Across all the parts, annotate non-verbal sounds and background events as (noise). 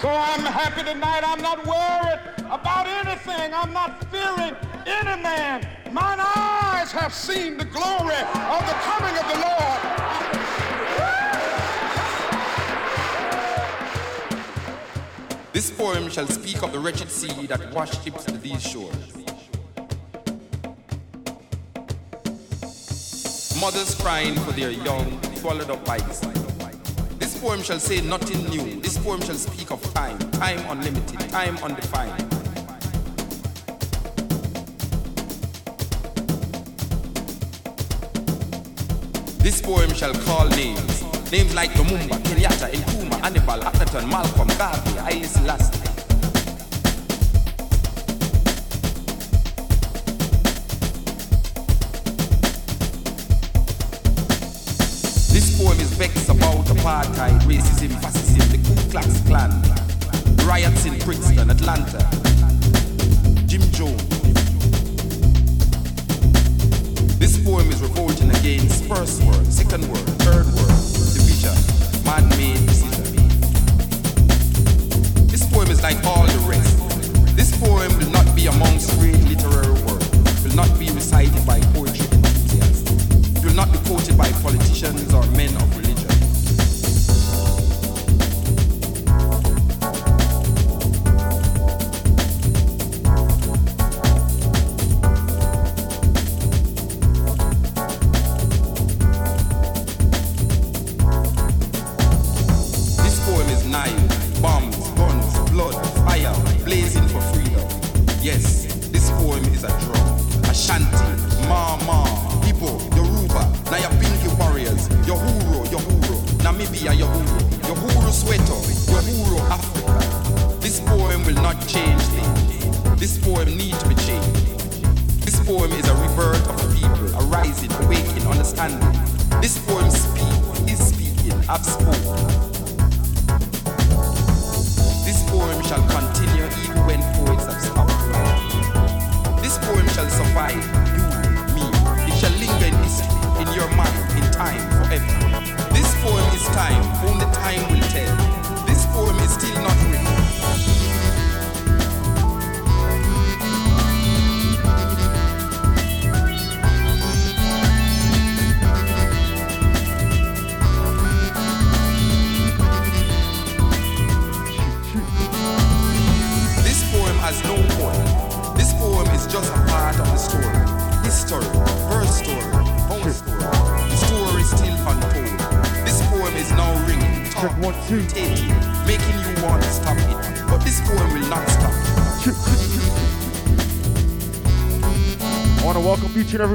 So I'm happy tonight. I'm not worried about anything. I'm not fearing any man. Mine eyes have seen the glory of the coming of the Lord. This poem shall speak of the wretched sea that washed ships to these shores. Mothers crying for their young, swallowed up by the sea. This poem shall say nothing new. This poem shall speak of time, time unlimited, time undefined. This poem shall call names. Names like Lumumba, Kenyatta, Nkrumah, Hannibal, Akhenaton, Malcolm, Garvey, Haile Selassie. Is about apartheid, racism, fascism, the Ku Klux Klan, riots in Brixton, Atlanta, Jim Jones. This poem is revolting against first world, second world, third world, division, man-made decision. This poem is like all the rest. This poem will not be amongst great literary work, will not be recited by poetry enthusiasts, will not be quoted by politicians or men of religion.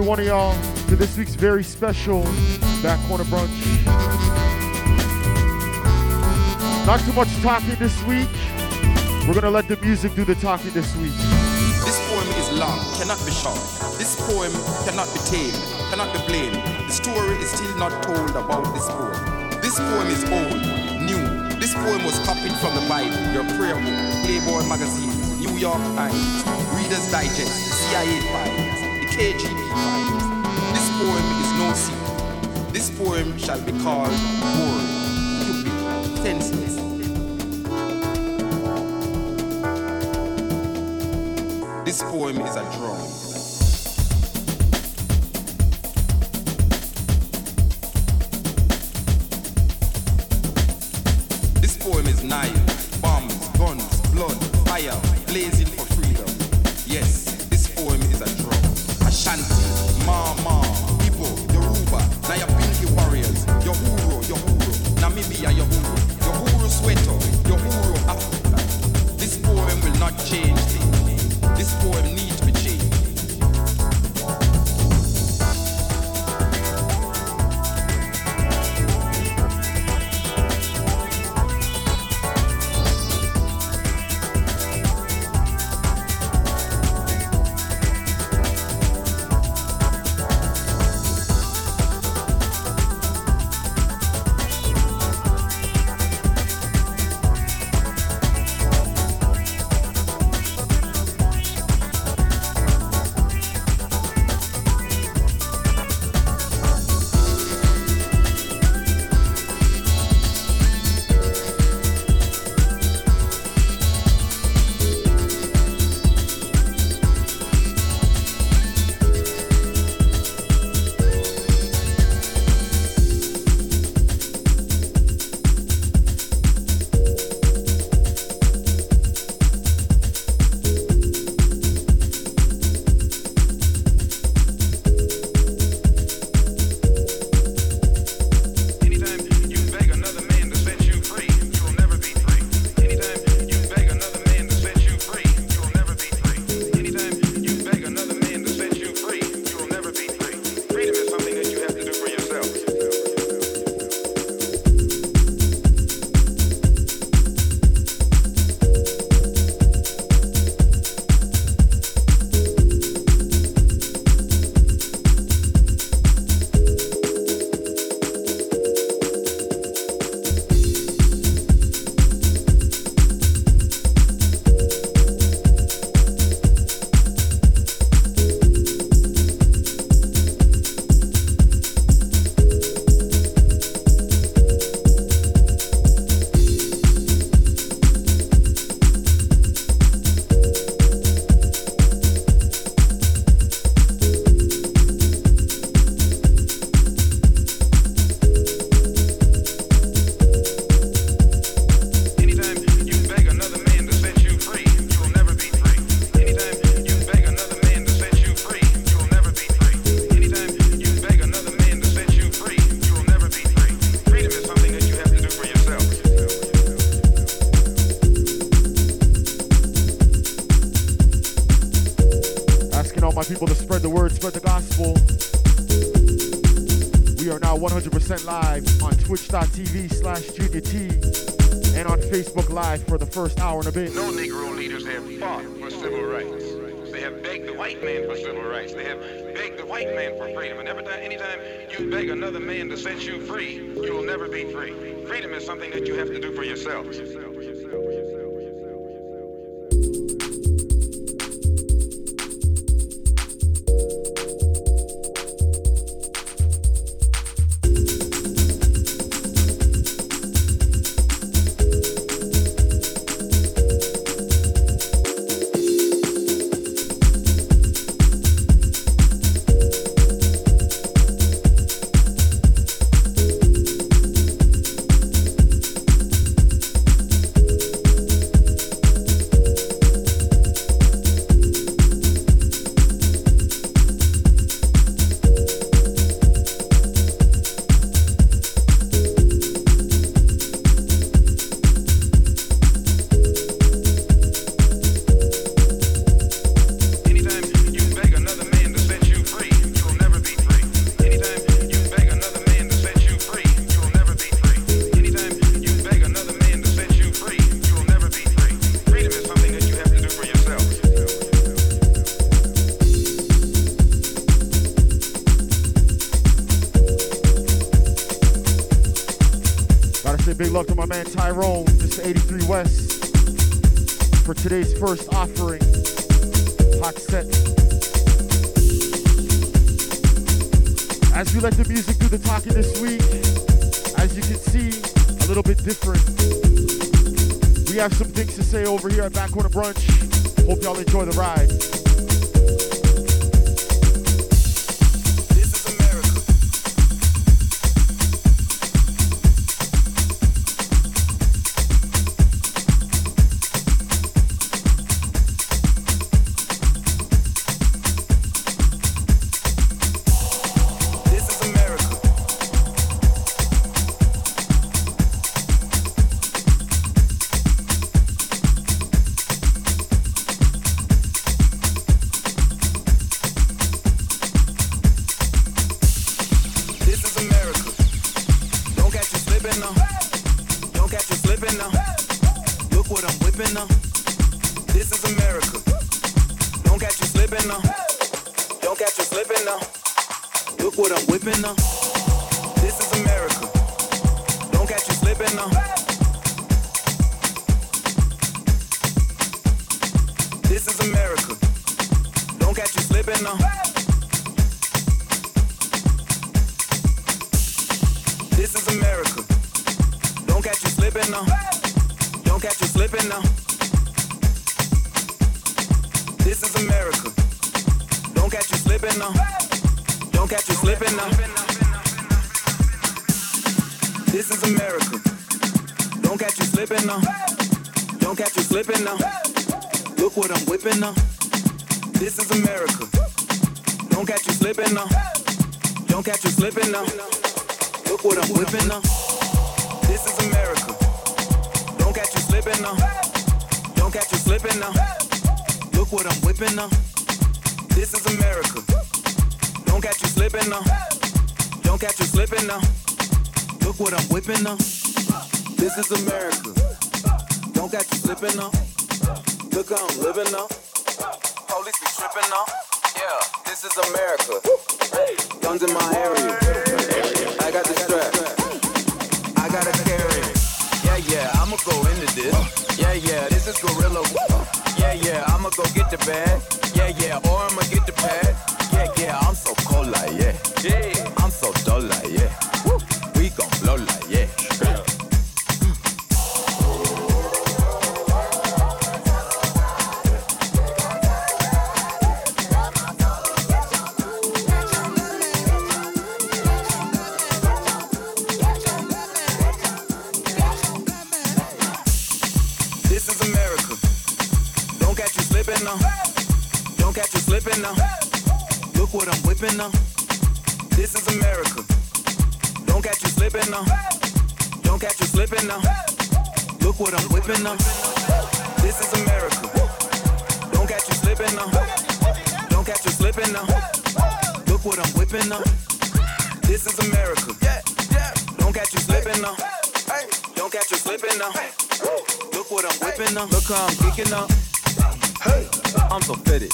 One of y'all to this week's very special Back Corner Brunch. Not too much talking this week. We're to let the music do the talking this week. This poem is long, cannot be short. This poem cannot be tamed, cannot be blamed. The story is still not told about this poem. This poem is old, new. This poem was copied from the Bible, your prayer book, Playboy magazine, New York Times, Reader's Digest, CIA files, This poem is no secret. This poem shall be called Stupid, Senseless. This poem is a drum. hour and a bit. No Negro leaders have fought for civil rights. They have begged the white man for civil rights. They have begged the white man for freedom. And every time, anytime you beg another man to set you free, you will never be free. Freedom is something that you have to do for yourself. first offering. Toxette. As we let the music do the talking this week, as you can see, a little bit different. We have some things to say over here at Back Corner Brunch. Hope y'all enjoy the ride. Now. Don't catch you slipping now. Look what I'm whipping now. This is America. Don't catch you slipping now. Don't catch you slipping now. Look what I'm whipping now. This is America. Don't catch you slipping now. Don't catch you slipping now. Look what I'm whipping now. This is America. Don't catch you slipping now. Look how I'm living now. Police be tripping now. Yeah, this is America. Guns in my area. I got the strap. I gotta carry it. Yeah, yeah, I'ma go into this. Yeah, yeah, this is gorilla. Yeah, yeah, I'ma go get the bag. Yeah, yeah, or I'ma get the pad. Yeah, yeah, I'm so cold like yeah. Yeah, I'm so dull like yeah. We gon' blow like yeah. Look what I'm whipping now. Uh. This is America. Don't catch you slipping now. Don't catch you slipping now. Look what I'm whipping now. This is America. Don't catch you slipping now. Don't catch you slipping now. Look what I'm whipping now. This is America. Don't catch you slipping now. Don't catch you slipping now. Look what I'm whipping now. Look how I'm geeking up. Hey, I'm so fitted.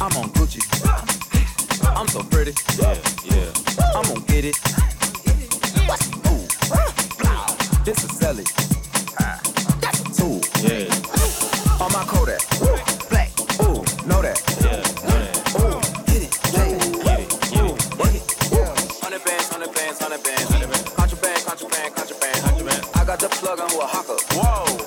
I'm on Gucci. I'm so pretty. Yeah, yeah. I'm gonna get it. Ooh. This is Sally. That's a tool. Yeah. On my Kodak. Black. Ooh, know that. Yeah, Ooh, get it. Get it. Get it. Get it. Hundred bands, hundred bands, hundred bands. Contraband, contraband, contraband, contraband. I got the plug on Oaxaca. Whoa.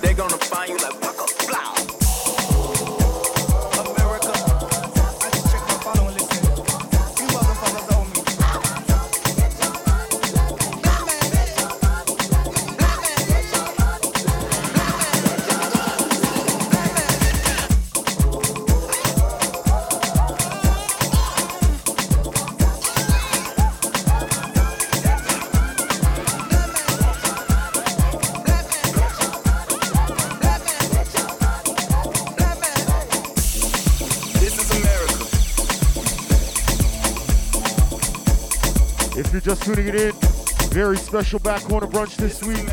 Just tuning it in, very special back corner brunch this week.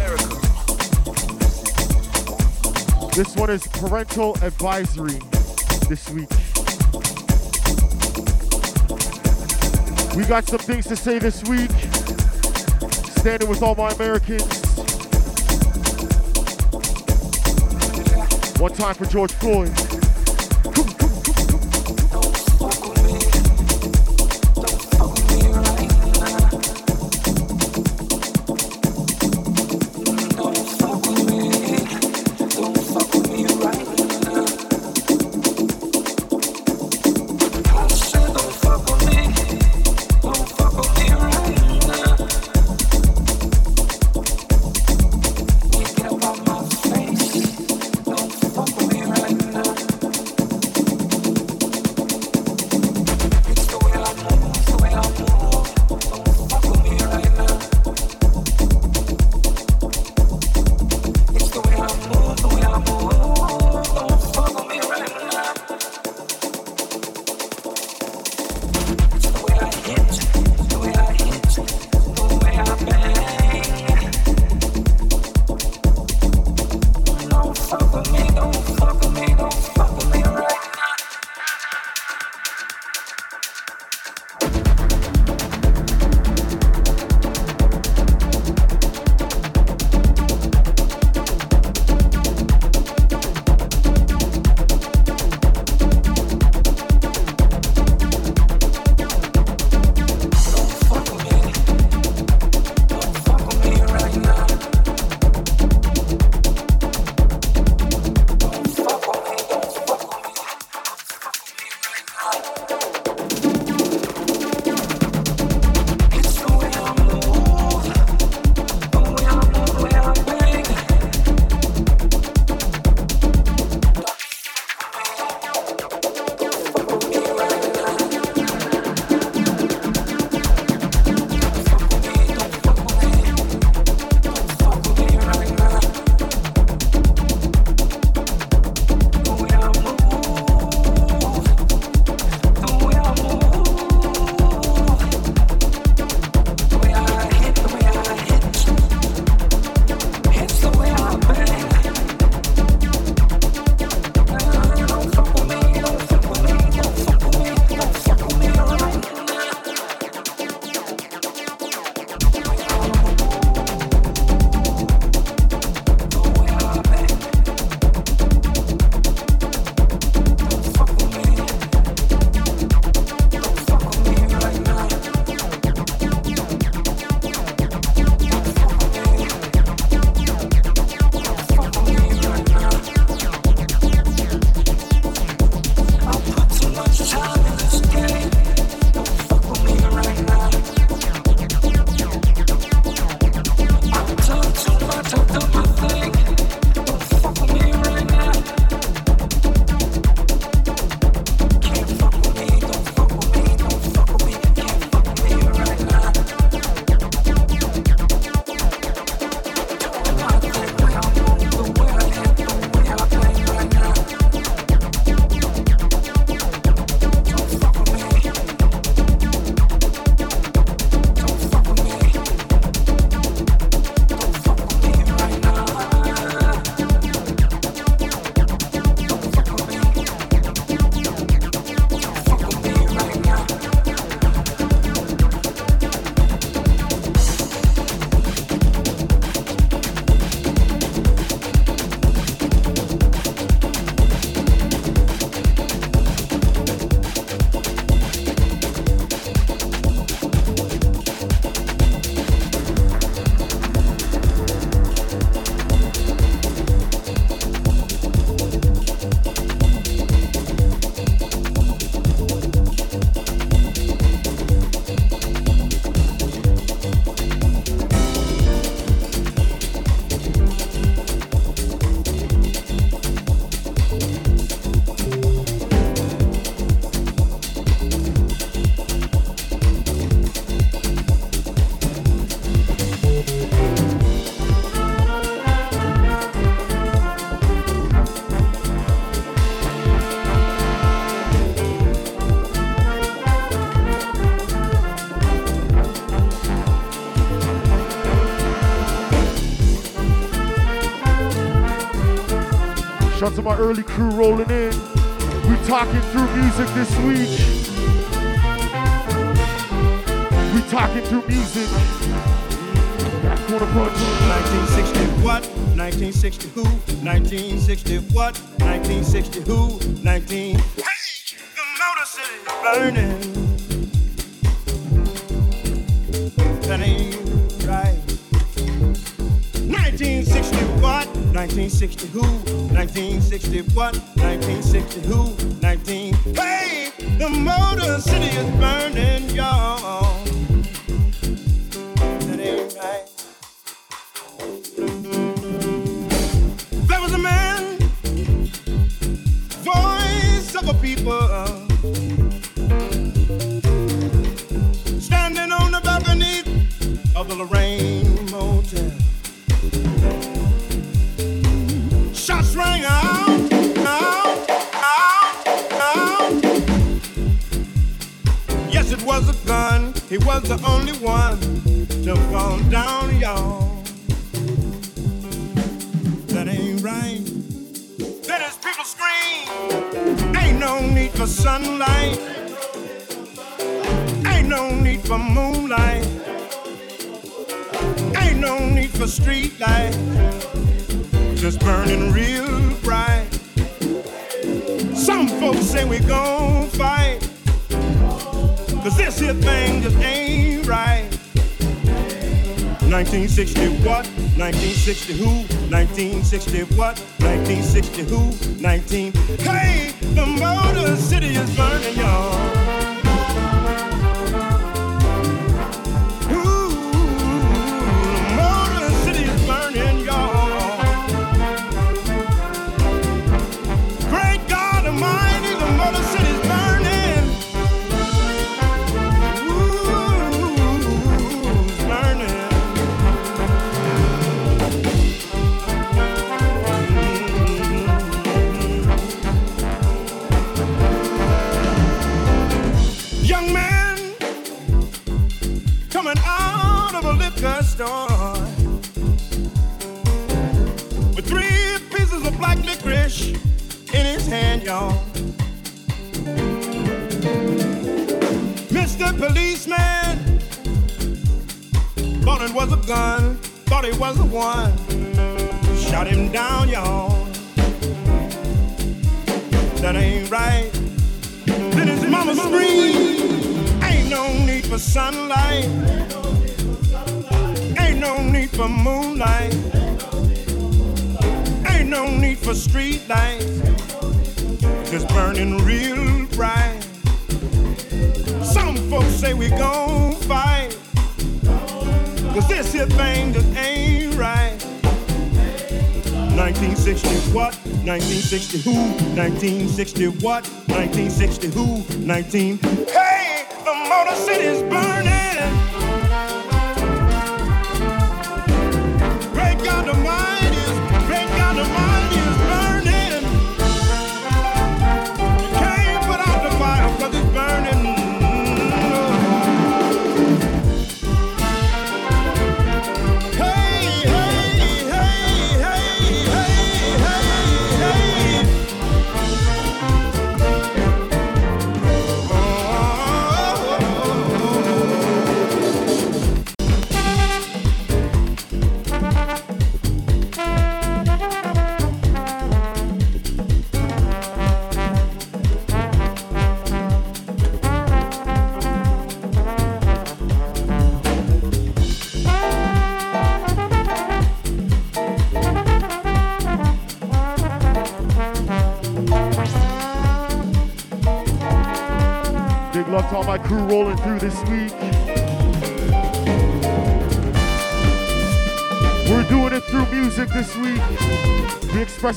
This one is parental advisory this week. We got some things to say this week. Standing with all my Americans. One time for George Floyd. to my early crew rolling in. We talking through music this week. We talking through music. Back Corner Brunch. 1960 what? 1960 who? 1960 what? 1960 who? 19. 19- hey, the Motor City burning. That ain't right. 1960 what? 1960 who? 1961, 1960, who? 19. Hey, the Motor City is burning. team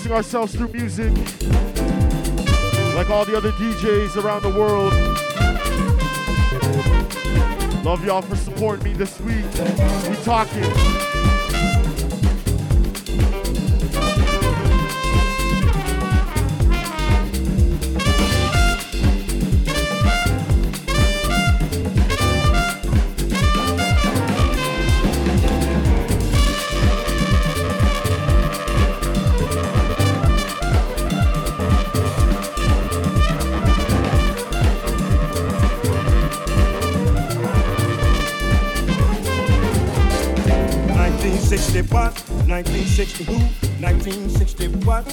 expressing ourselves through music, like all the other DJs around the world. Love y'all for supporting me this week. We talking. 1961,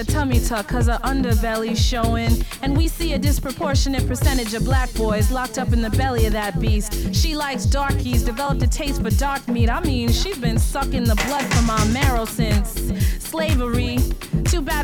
a tummy tuck, cause her underbelly's showing. And we see a disproportionate percentage of black boys locked up in the belly of that beast. She likes darkies, developed a taste for dark meat. I mean, she's been sucking the blood from our marrow since slavery.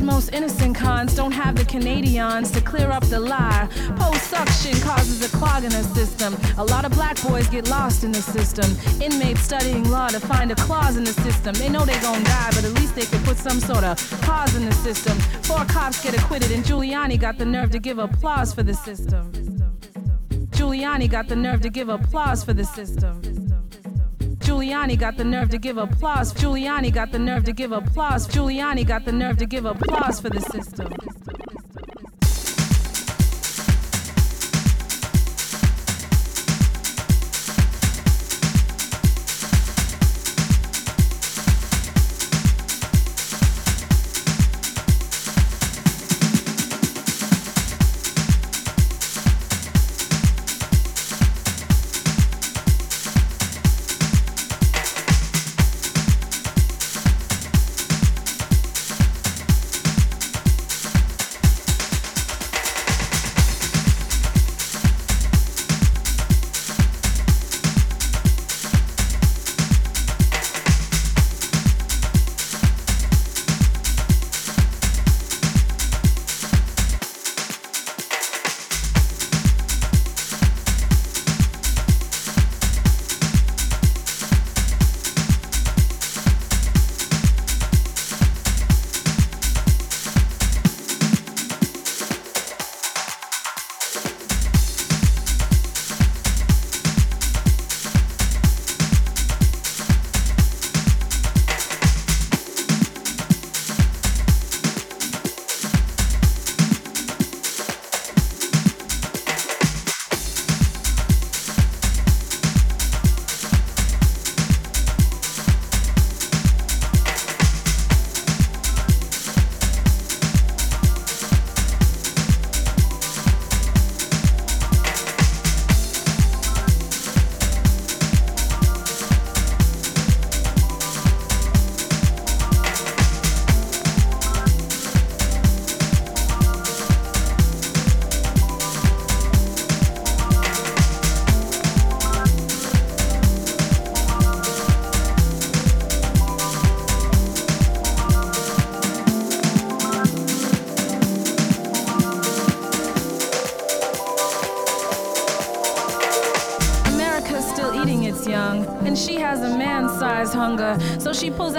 Most innocent cons don't have the Canadians to clear up the lie. Post suction causes a clog in the system. A lot of black boys get lost in the system. Inmates studying law to find a clause in the system. They know they gon' die, but at least they could put some sort of cause in the system. Four cops get acquitted, and Giuliani got the nerve to give applause for the system. Giuliani got the nerve to give applause for the system. Giuliani got the nerve to give applause. Giuliani got the nerve to give applause. Giuliani got the nerve to give applause for the system.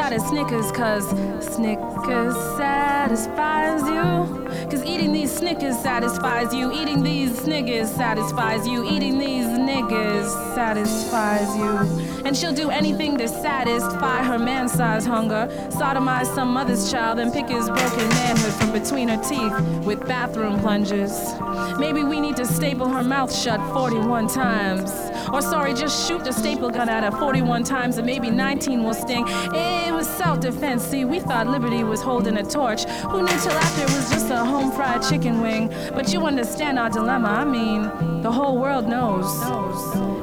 Out a Snickers, cause Snickers satisfies you. Cause eating these Snickers satisfies you. Eating these Snickers satisfies you. Eating these niggas satisfies you. And she'll do anything to satisfy her man-sized hunger. Sodomize some mother's child and pick his broken manhood from between her teeth with bathroom plungers. Maybe we need to staple her mouth shut 41 times. Or sorry, just shoot the staple gun at her 41 times and maybe 19 will sting. Was self-defense. See, we thought Liberty was holding a torch. Who knew till after it was just a home fried chicken wing? But you understand our dilemma. I mean, the whole world knows.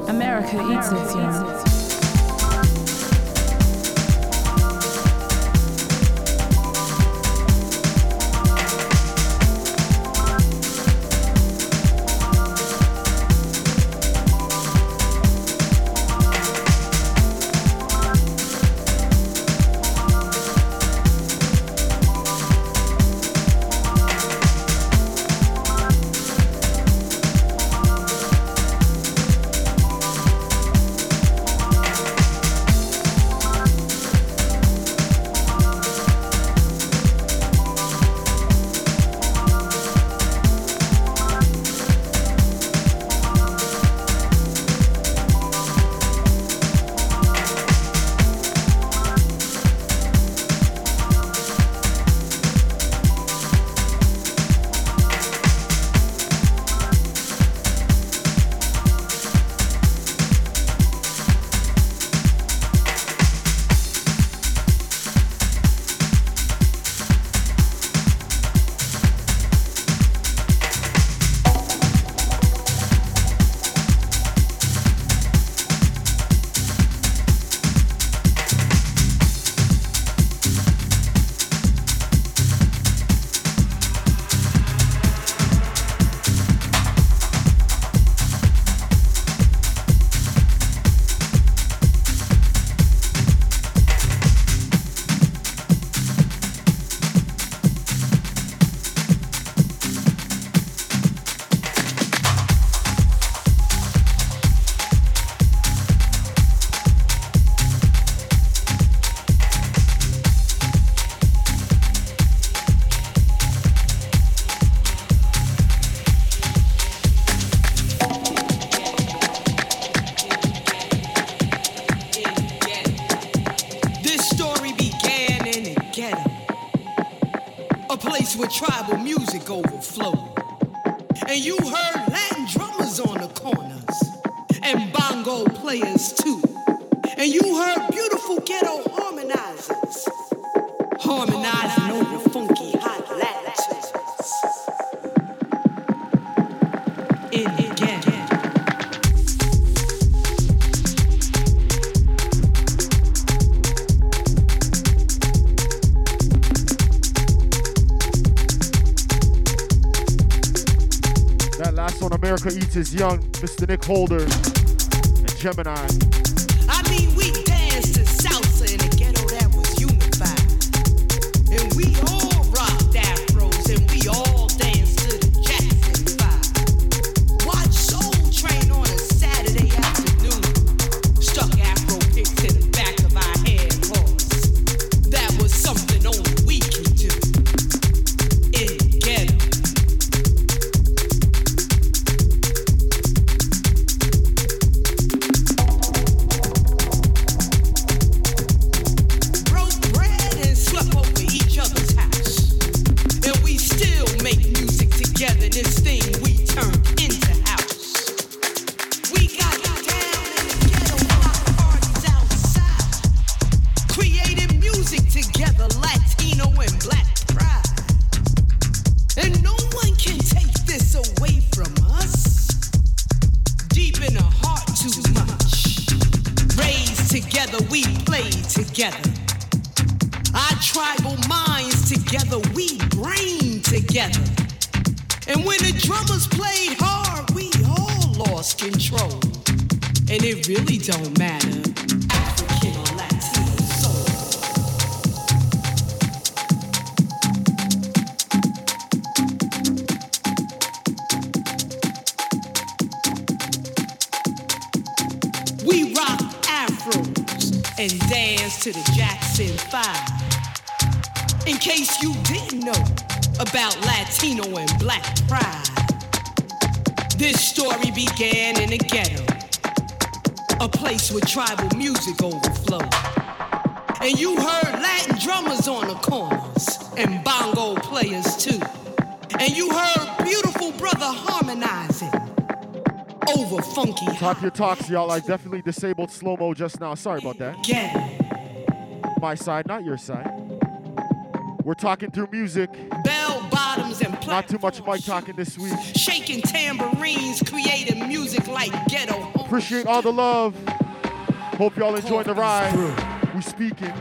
America eats its young. is Young, Mr. Nick Holder, and Gemini. talks, y'all. I definitely disabled slow mo just now. Sorry about that. My side, not your side. We're talking through music. Bell bottoms and platforms. Not too much mic talking this week. Shaking tambourines, creating music like ghetto. Appreciate all the love. Hope y'all enjoyed the ride. We speaking.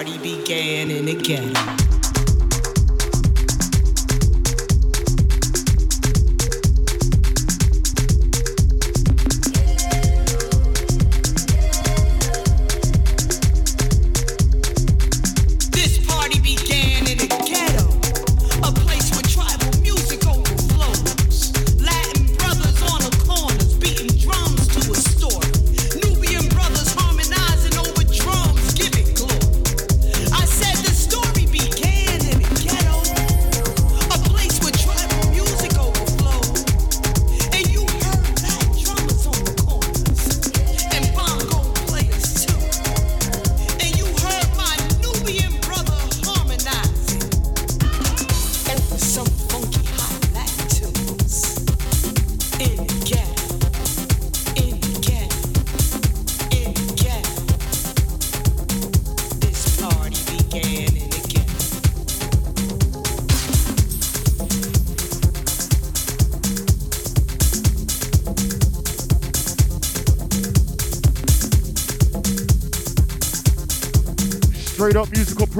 party began in the ghetto.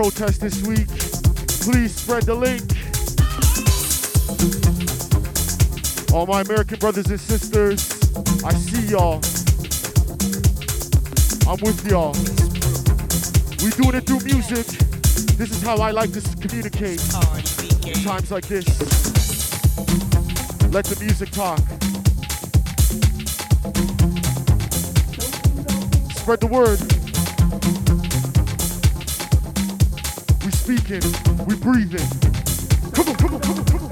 protest this week. Please spread the link. All my American brothers and sisters, I see y'all. I'm with y'all. We doing it through music. This is how I like to communicate in times like this. Let the music talk. Spread the word. We speaking, we breathing. Come on, come on, come on, come on.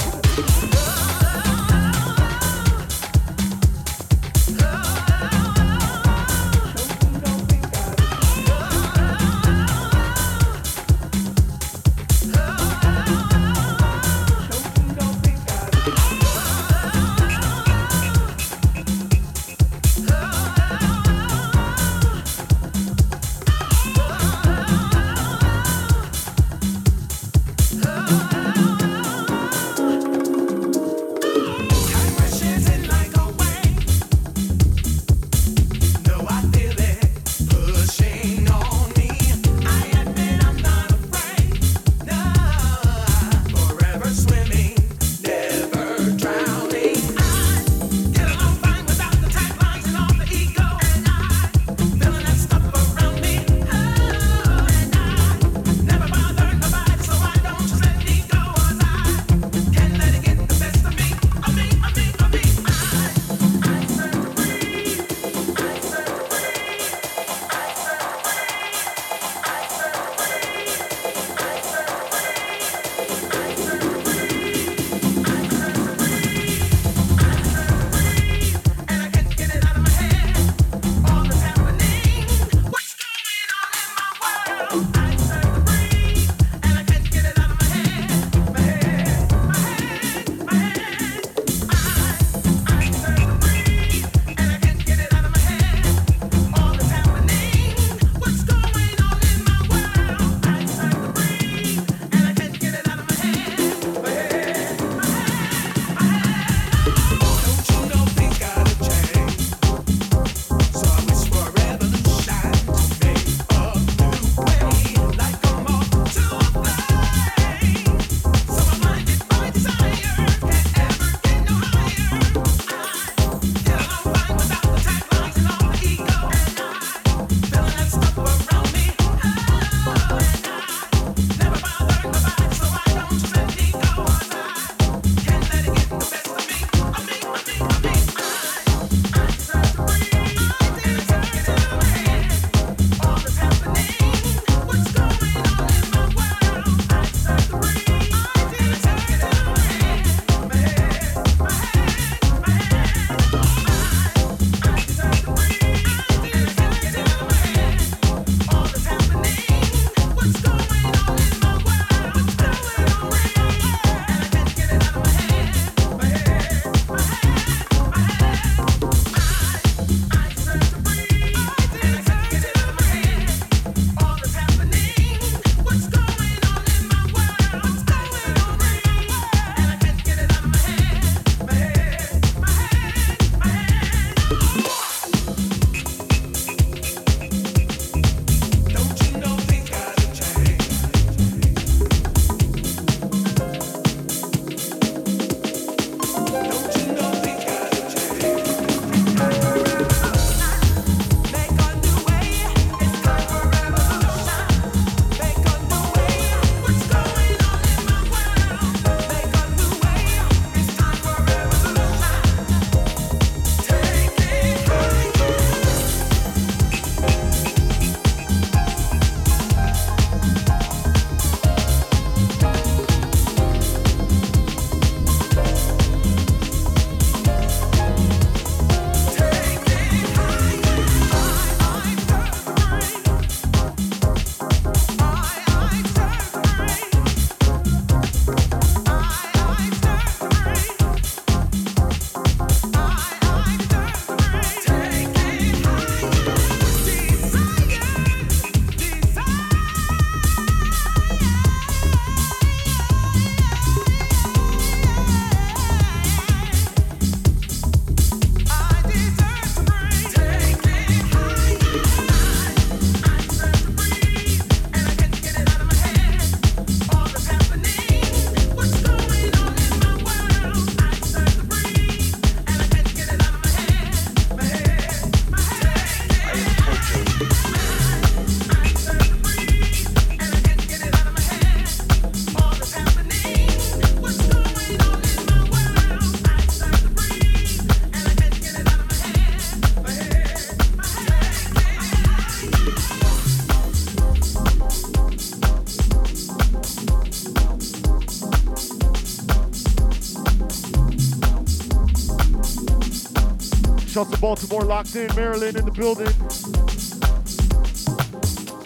Baltimore locked in, Maryland in the building.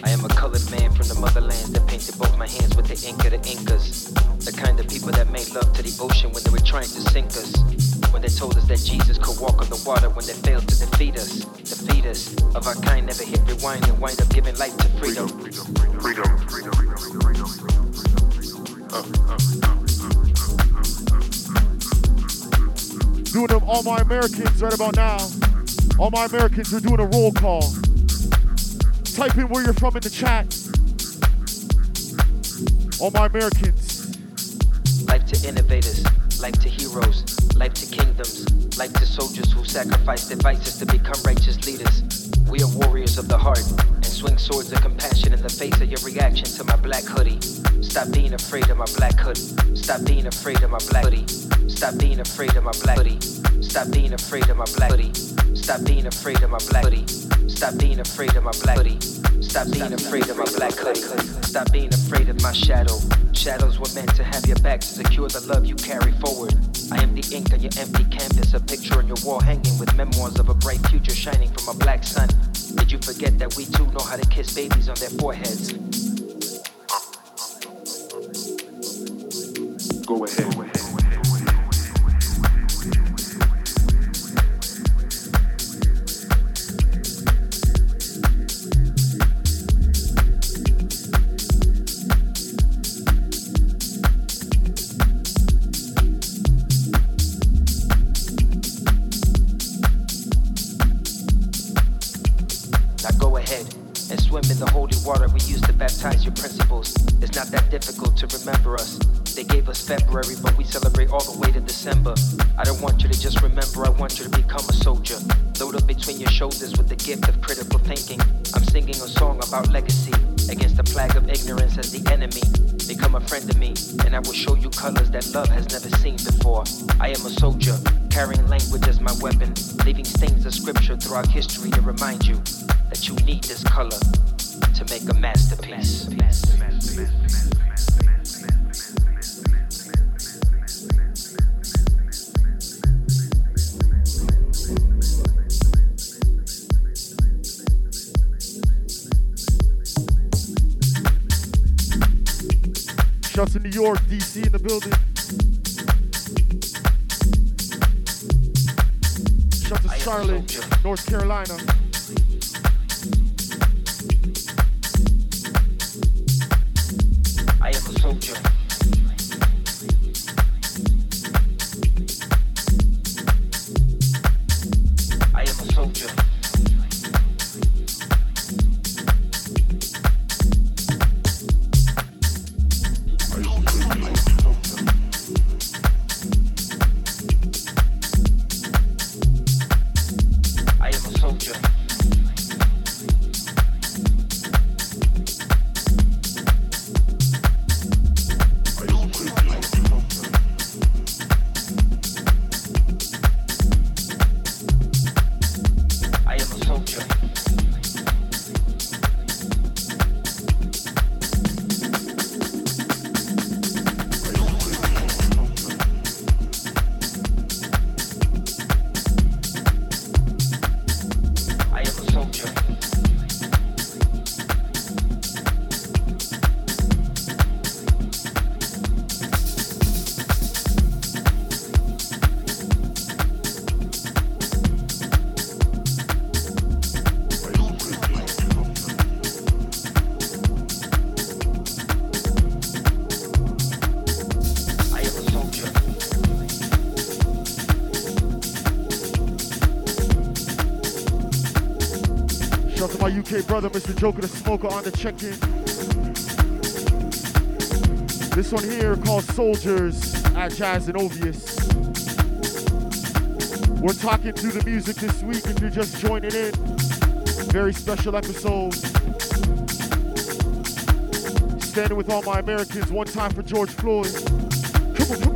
I am a colored man from the motherland that painted both my hands with the ink of the Incas. The kind of people that made love to the ocean when they were trying to sink us. When they told us that Jesus could walk on the water when they failed to defeat us. Defeat us of our kind never hit rewind and wind up giving life to freedom. Freedom, freedom, freedom, freedom, freedom, freedom. freedom, freedom. Uh, uh, uh. Doing them all my Americans right about now. All my Americans are doing a roll call. Type in where you're from in the chat. All my Americans. Life to innovators, life to heroes, life to kingdoms, life to soldiers who sacrifice their vices to become righteous leaders. We are warriors of the heart and swing swords of compassion in the face of your reaction to my black hoodie. Stop being afraid of my black hoodie. Stop being afraid of my black hoodie. Stop being afraid of my black hoodie. Stop being afraid of my black hoodie. Stop being afraid of my black hoodie. Stop being afraid of my black hoodie. Stop being afraid of my black hoodie. Stop being afraid of my shadow. Shadows were meant to have your back to secure the love you carry forward. I am the ink on your empty canvas, a picture on your wall hanging with memoirs of a bright future shining from a black sun. Did you forget that we too know how to kiss babies on their foreheads? Brother, Mr. Joker the Smoker, on the check-in. This one here called Soldiers at Jazz and Obvious. We're talking through the music this week if you're just joining in. Very special episode. Standing with all my Americans, one time for George Floyd. Come on, come on,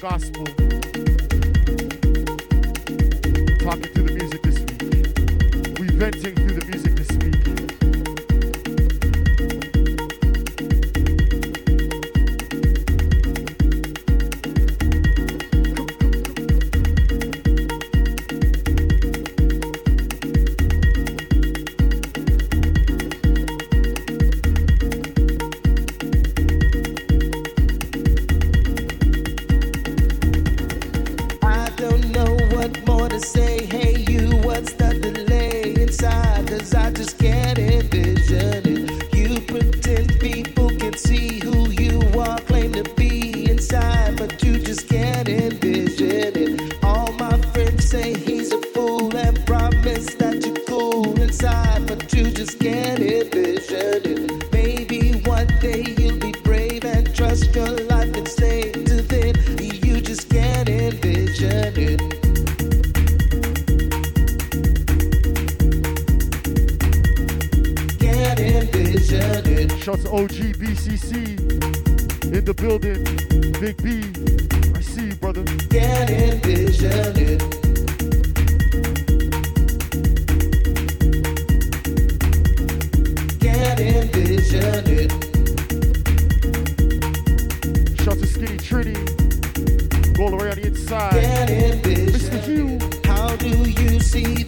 the gospel. mention it. Shout to Skinny Trinity. Go all the way on the inside. Mr. Hugh. How do you see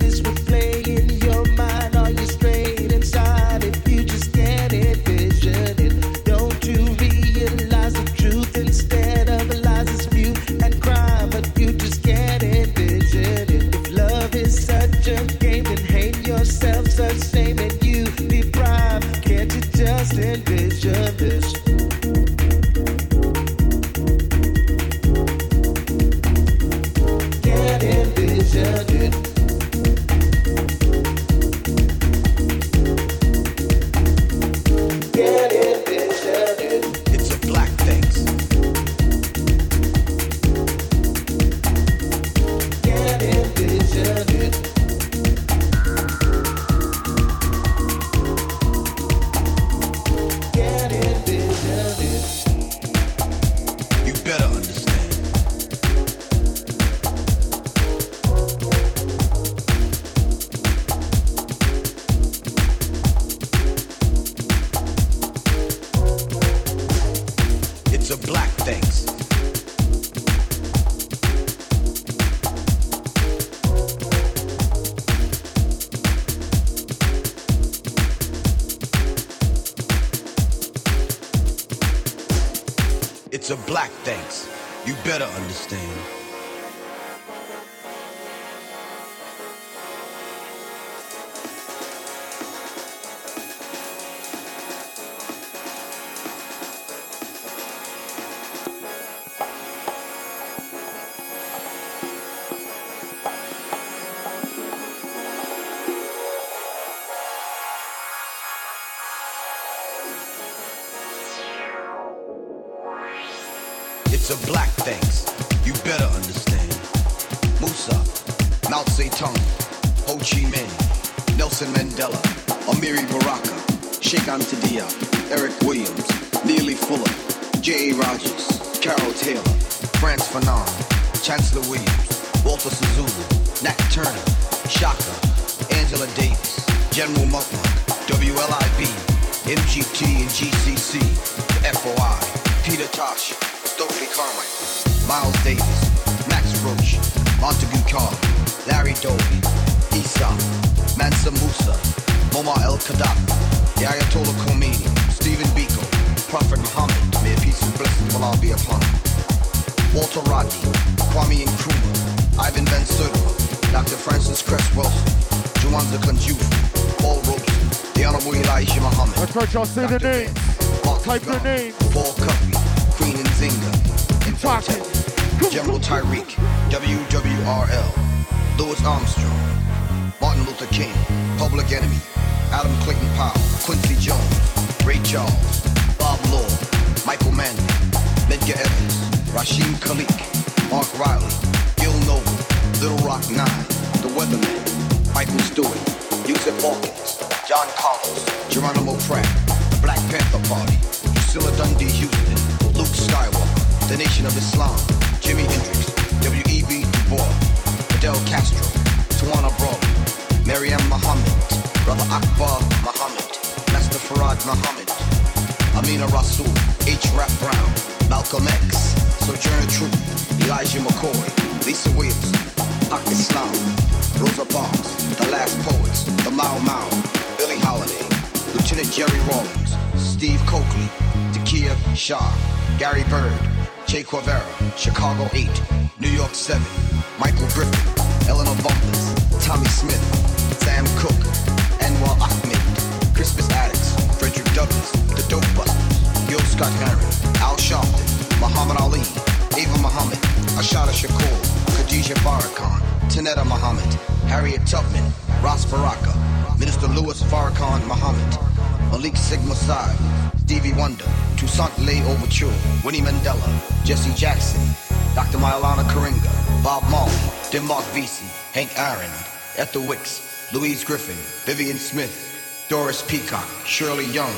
The Wicks, Louise Griffin, Vivian Smith, Doris Peacock, Shirley Young,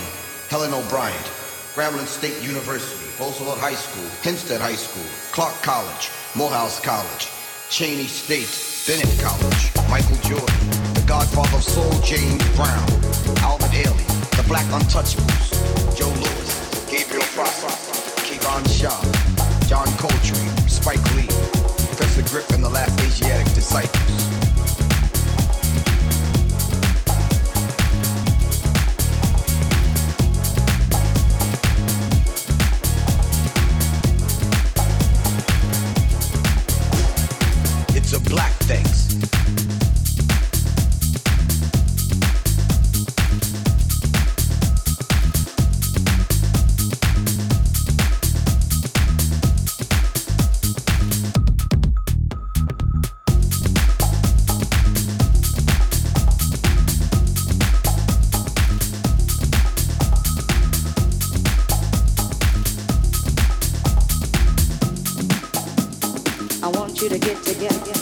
Helen O'Brien, Grambling State University, Roosevelt High School, Hempstead High School, Clark College, Morehouse College, Cheyney State, Bennett College, Michael Jordan, the godfather of soul, James Brown, Albert Haley, the Black Untouchables, Joe Louis, Gabriel Prosser, Kevon Shaw, John Coltrane, Spike Lee, Professor Griffin, the last Asiatic disciples. Come on.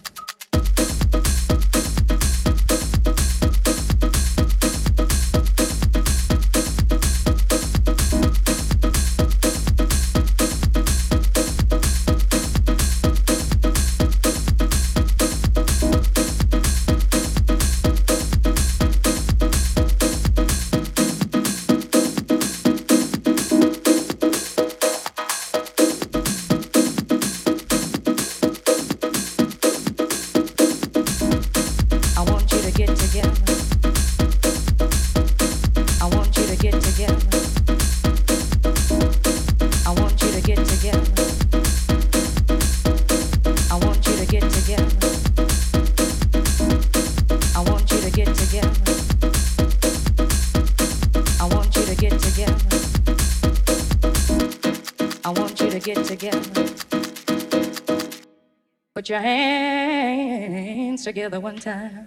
Your hands together one time.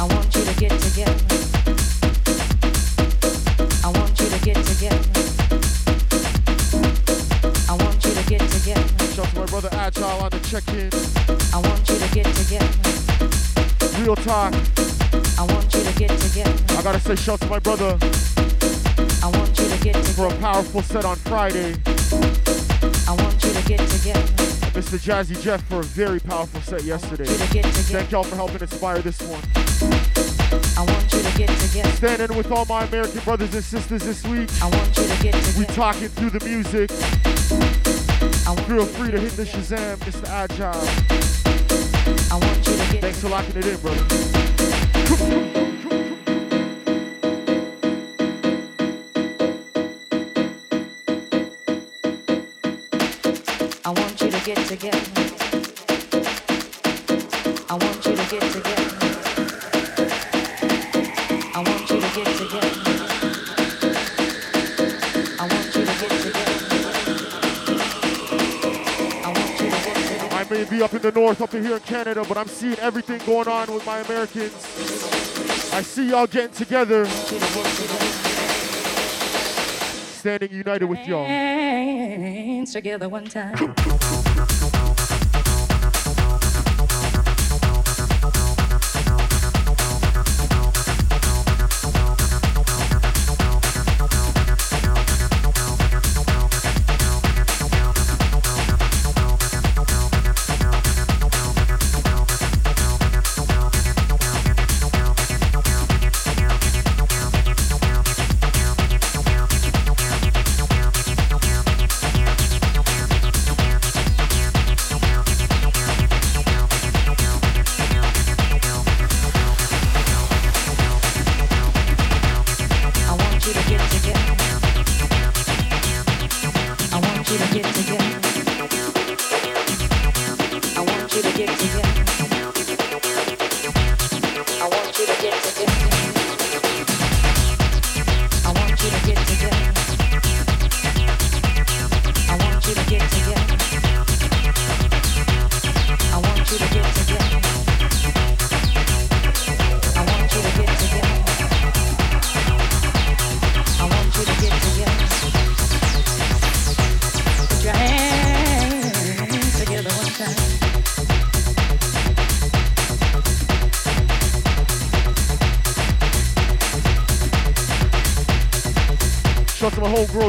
I want you to get together. I want you to get together. I want you to get together. Shout to my brother Agile on the check-in. I want you to get together. Real talk. I want you to get together. I gotta say shout to my brother. I want you to get together. For a powerful set on Friday. I want you to get together. Mr. Jazzy Jeff for a very powerful set yesterday. Thank y'all for helping inspire this one. I want you to get together. Standing with all my American brothers and sisters this week. I want you to get together. We talking through the music. Feel free to hit the Shazam, Mr. Agile. I want you to get Thanks for locking it in, brother. North, up in the north up here in Canada, but I'm seeing everything going on with my Americans. I see y'all getting together. Standing united with y'all. Together one time. (laughs)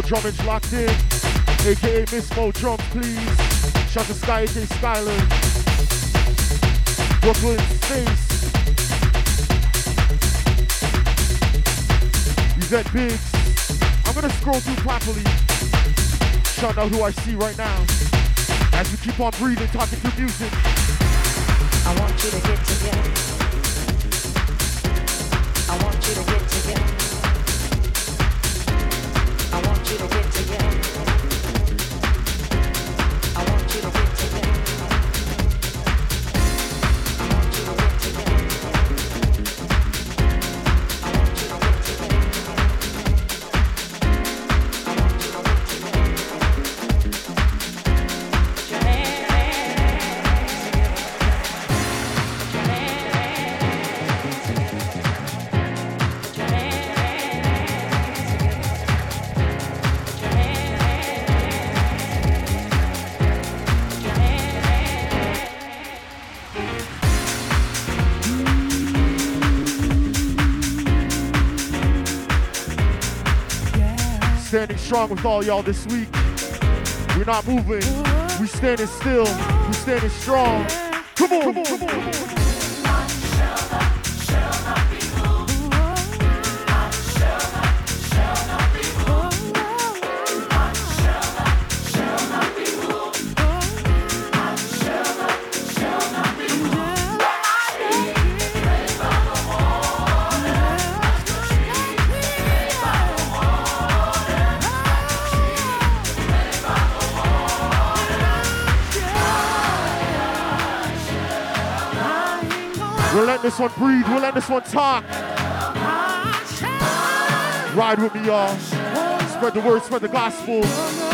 drummage locked in, aka Miss Mo Drums, please. Shout to Sky, aka Skyler. Brooklyn Space. Yvette Biggs. I'm gonna scroll through properly. Shout out who I see right now. As we keep on breathing, talking through music. I want you to get together. I want you to get standing strong with all y'all this week. We're not moving. We standing still. We standing strong. Come on, come on, come on. This one breathe. We'll let this one talk. Ride with me, y'all. Spread the word, spread the gospel.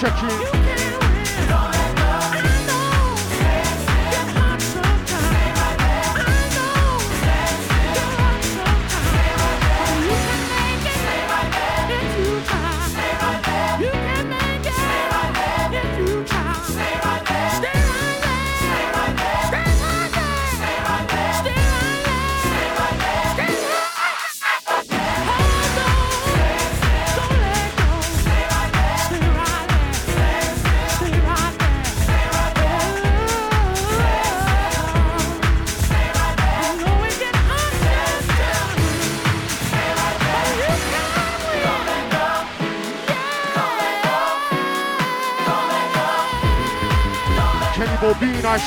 Mary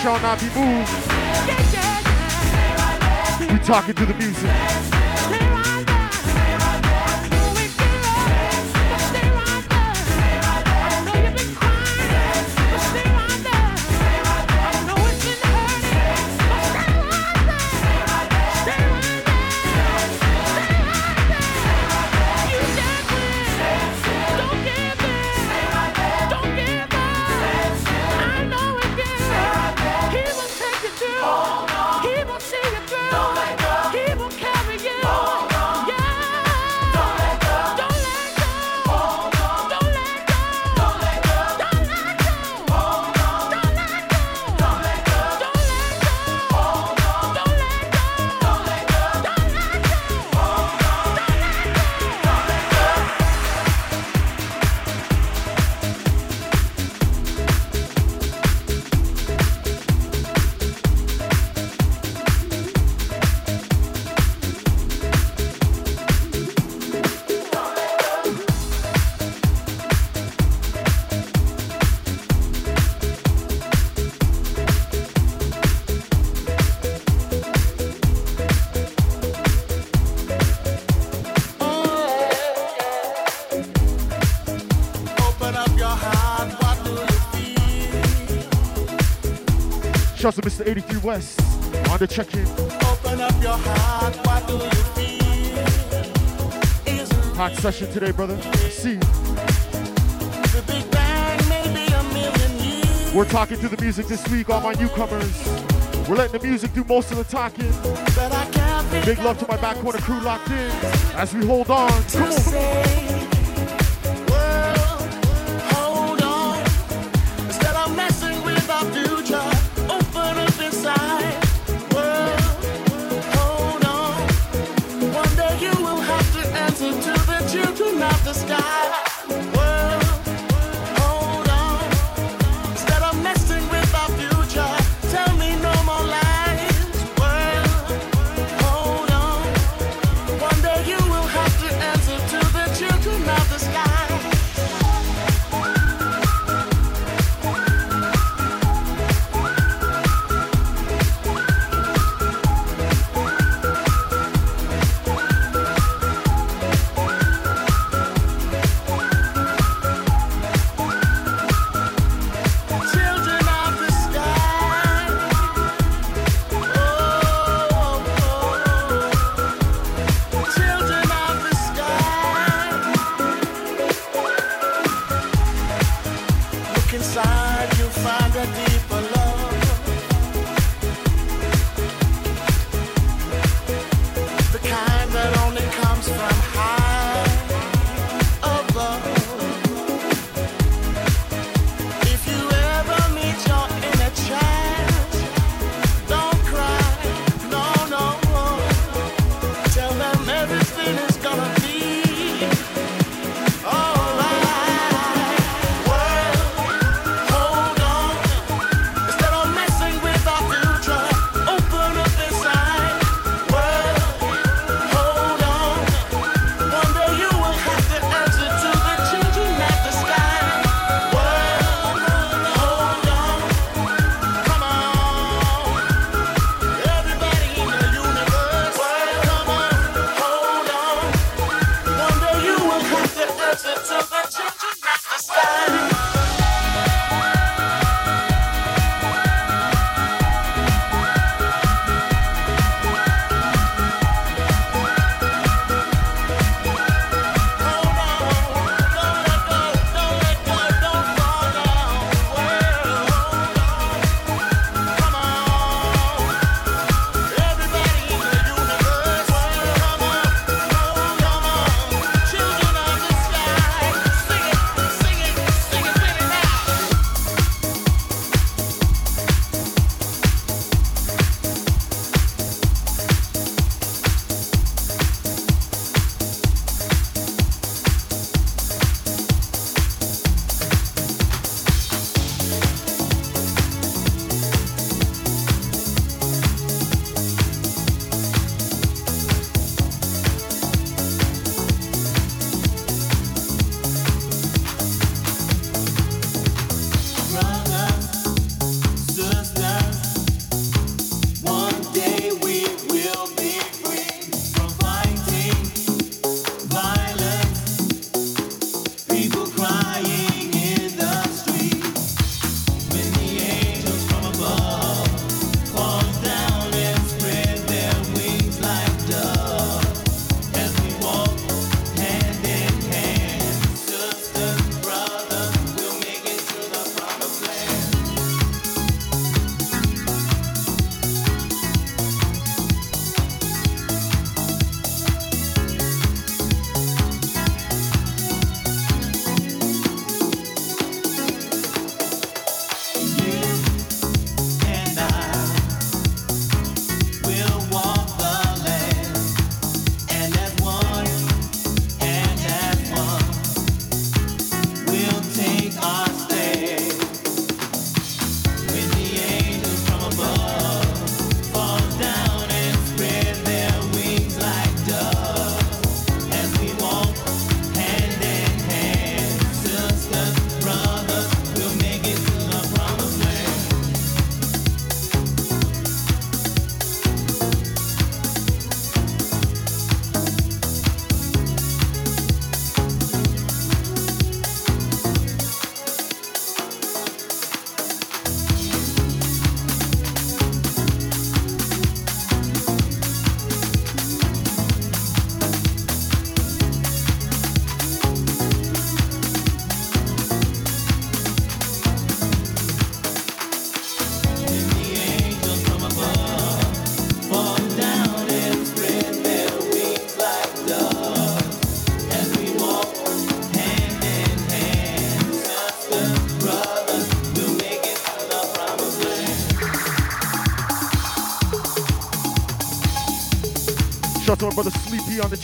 shall not be moved. We talking to the music. Shouts to Mr. 83 West on the check-in. Open up your heart, what do you feel? Hot session today, brother. See. We're talking to the music this week, all my newcomers. We're letting the music do most of the talking. Big love to my back corner crew locked in as we hold on. Come on.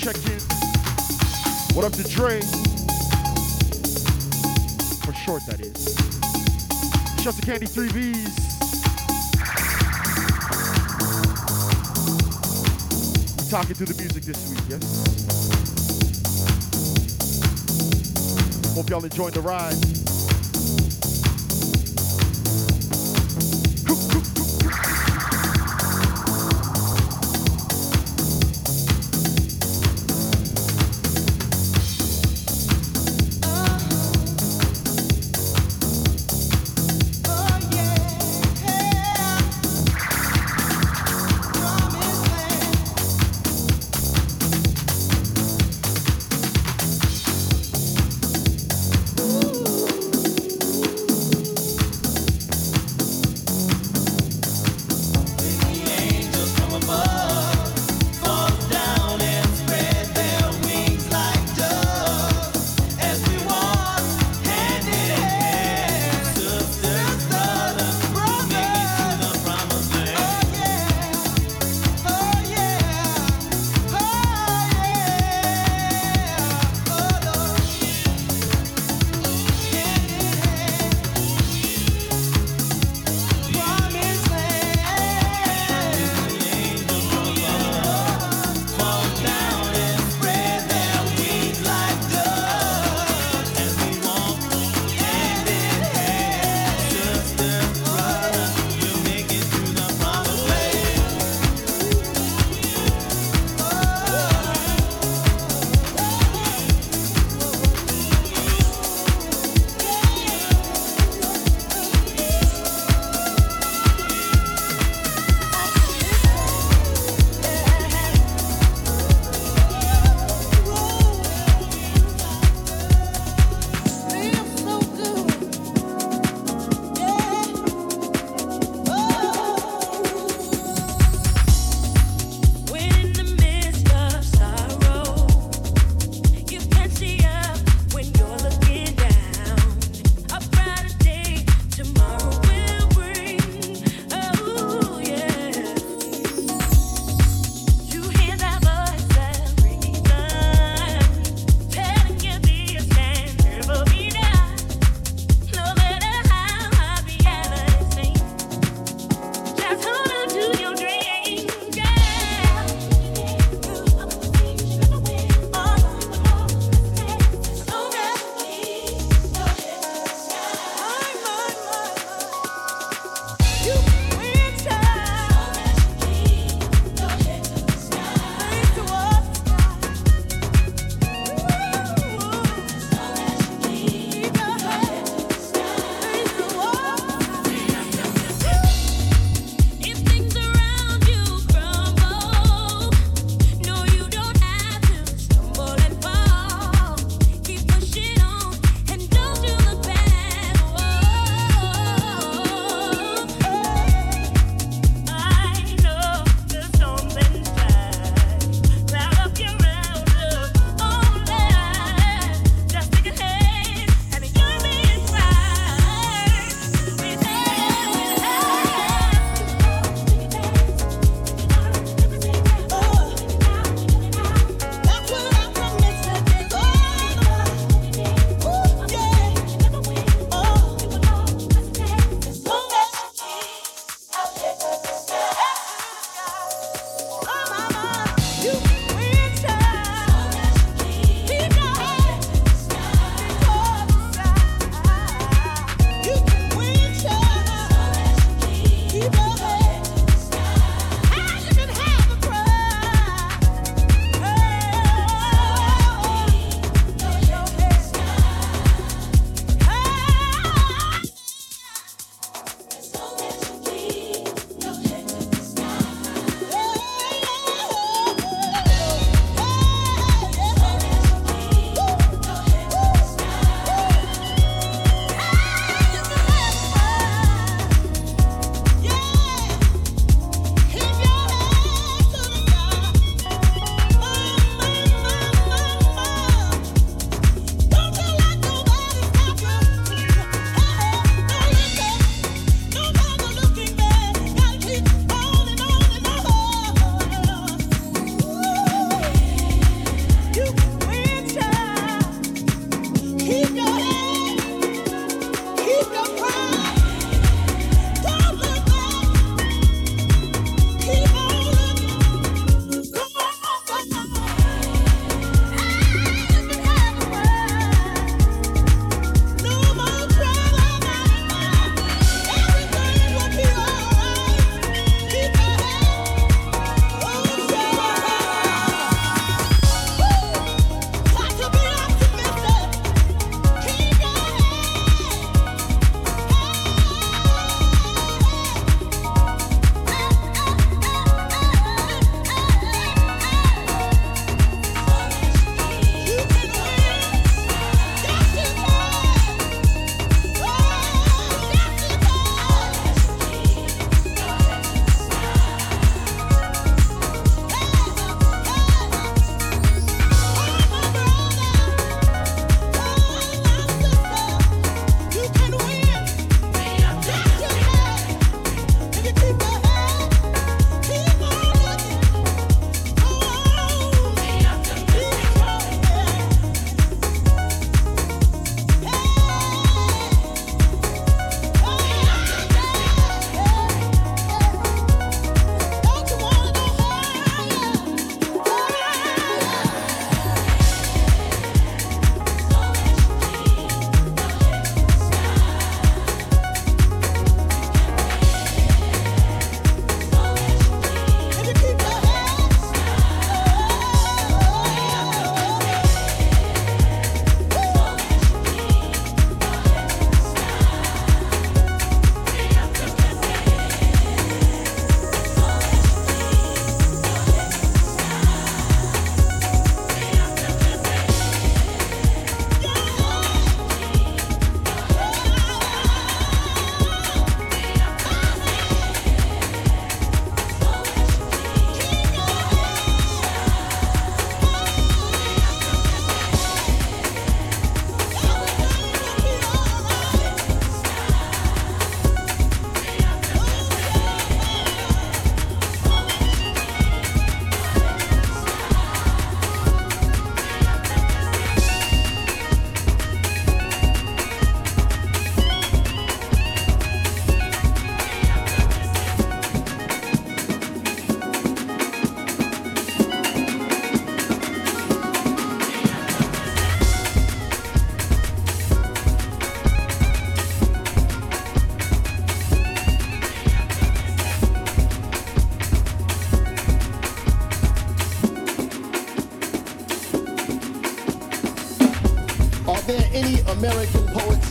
The check-in. What up to Dre? For short, that is. Shout to Candy 3Vs. We talking through the music this week, yes? Hope y'all enjoyed the ride.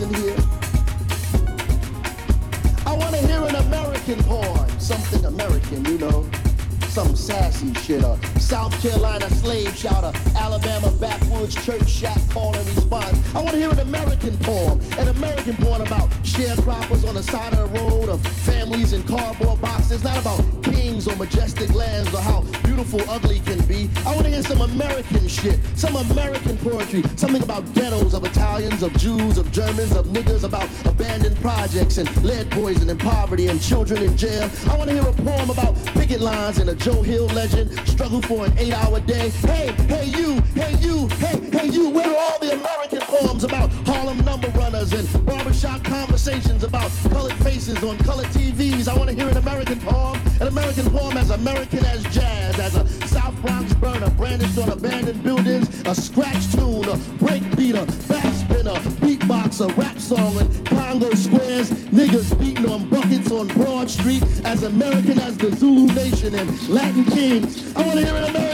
In here? I want to hear an American poem, something American, you know some sassy shit. A South Carolina slave shouter, Alabama backwoods church shack call and response. I want to hear an American poem, an American poem about sharecroppers on the side of the road, of families in cardboard boxes, not about kings or majestic lands or how beautiful ugly can be. I want to hear some American shit, some American poetry, something about ghettos of Italians, of Jews, of Germans, of niggers, about abandoned projects and lead poison and poverty and children in jail. I want to hear a poem about picket lines and a Joe Hill legend, struggle for an eight hour day. Hey, hey you, hey you, hey, hey you, where are all the American poems about Harlem number runners and barbershop conversations about colored faces on colored TVs? I want to hear an American poem, an American poem as American as a scratch tune, a break spinner, beatboxer, rap song, and Congo squares, niggas beating on buckets on Broad Street, as American as the Zulu Nation and Latin kings. I want to hear an American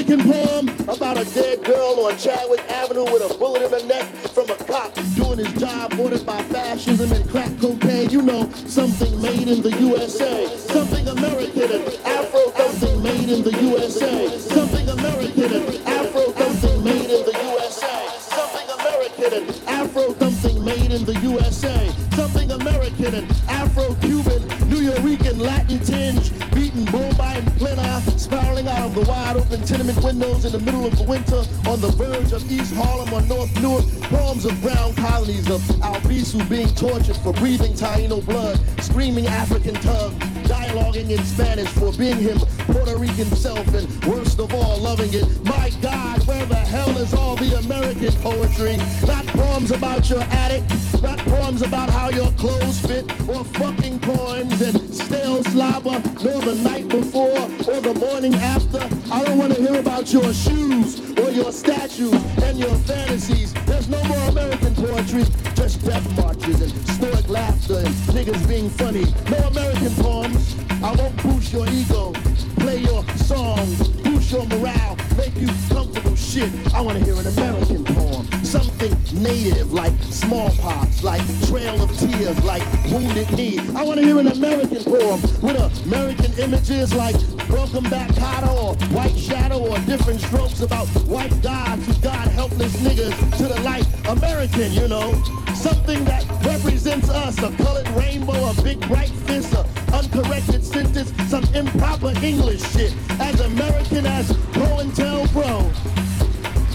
in the middle of winter on the verge of East Harlem or North Newark, poems of brown colonies of Albizu being tortured for breathing Taino blood, screaming African tongue, dialoguing in Spanish for being him Puerto Rican self, and worst of all, loving it. My God, where the hell is all the American poetry? Not poems about your attic, not poems about how your clothes fit, or fucking poems and stale slobber, nor the night before or the morning after. I don't want to hear about your shoes or your statues and your fantasies. There's no more American poetry, just death marches and stoic laughter and niggas being funny. No American poems. I won't boost your ego, play your songs, boost your morale, make you comfortable shit. I want to hear an American poem. Something native like smallpox, like trail of tears, like wounded knee. I want to hear an American poem with American images like welcome back Carter or white shadow or different strokes about white gods who God helpless niggas to the light. American, you know. Something that represents us, a colored rainbow, a big bright fist, a uncorrected sentence, some improper English shit. As American as COINTELPRO.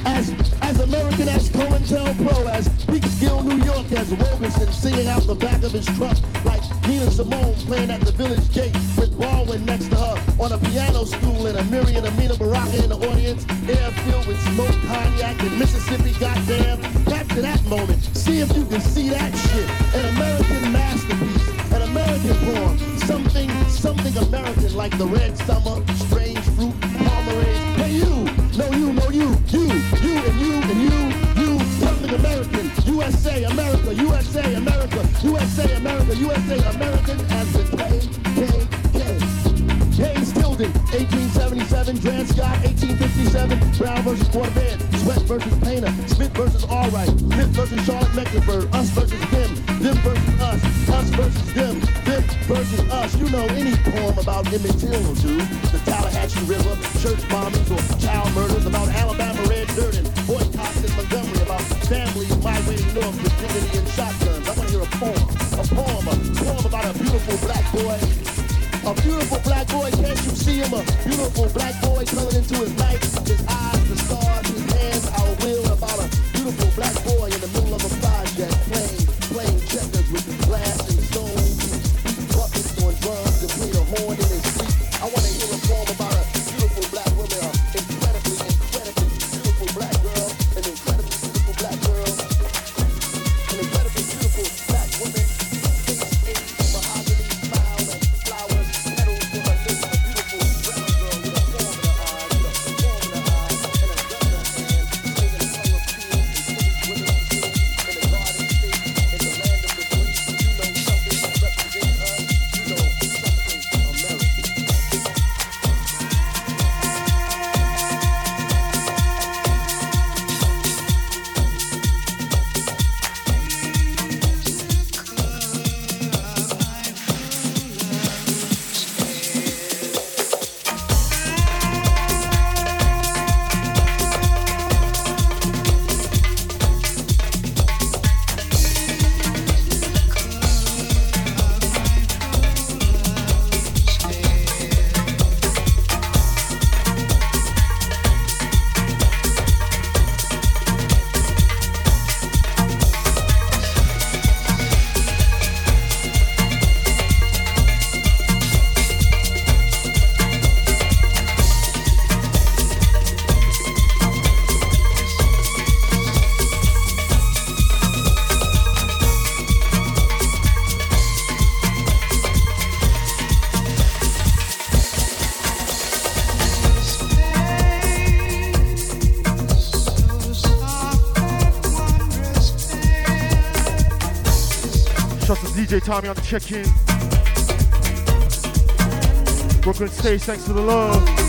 As as American as COINTELPRO, as Peekskill, New York, as Robeson singing out the back of his truck like Nina Simone playing at the village gate with Baldwin next to her on a piano stool and a Miriam Amina Baraka in the audience, air filled with smoke, cognac, and Mississippi, goddamn. Capture that moment. See if you can see that shit. An American masterpiece, an American poem, something, something American like the red summer, strange fruit, pomerade. USA, America, USA, America, USA, America, USA, American as the KKK. Hayes Tilden, 1877, Dred Scott, 1857, Brown versus Quarterman, Sweatt versus Painter, Smith versus Allwright, Smith versus Charlotte Mecklenburg, us versus them, them versus us, us versus them, them versus us. You know any poem about Emmett Till do. The Tallahatchie River, church bombings or child murders, about Alabama red dirt migrating with dignity and shotguns. I want to hear a poem, a poem, a poem about a beautiful black boy. A beautiful black boy, can't you see him? A beautiful black boy colored into his night. His eyes, the stars, his hands, our will. About a beautiful black boy DJ Tommy on the check-in. Brooklyn Stage, thanks for the love.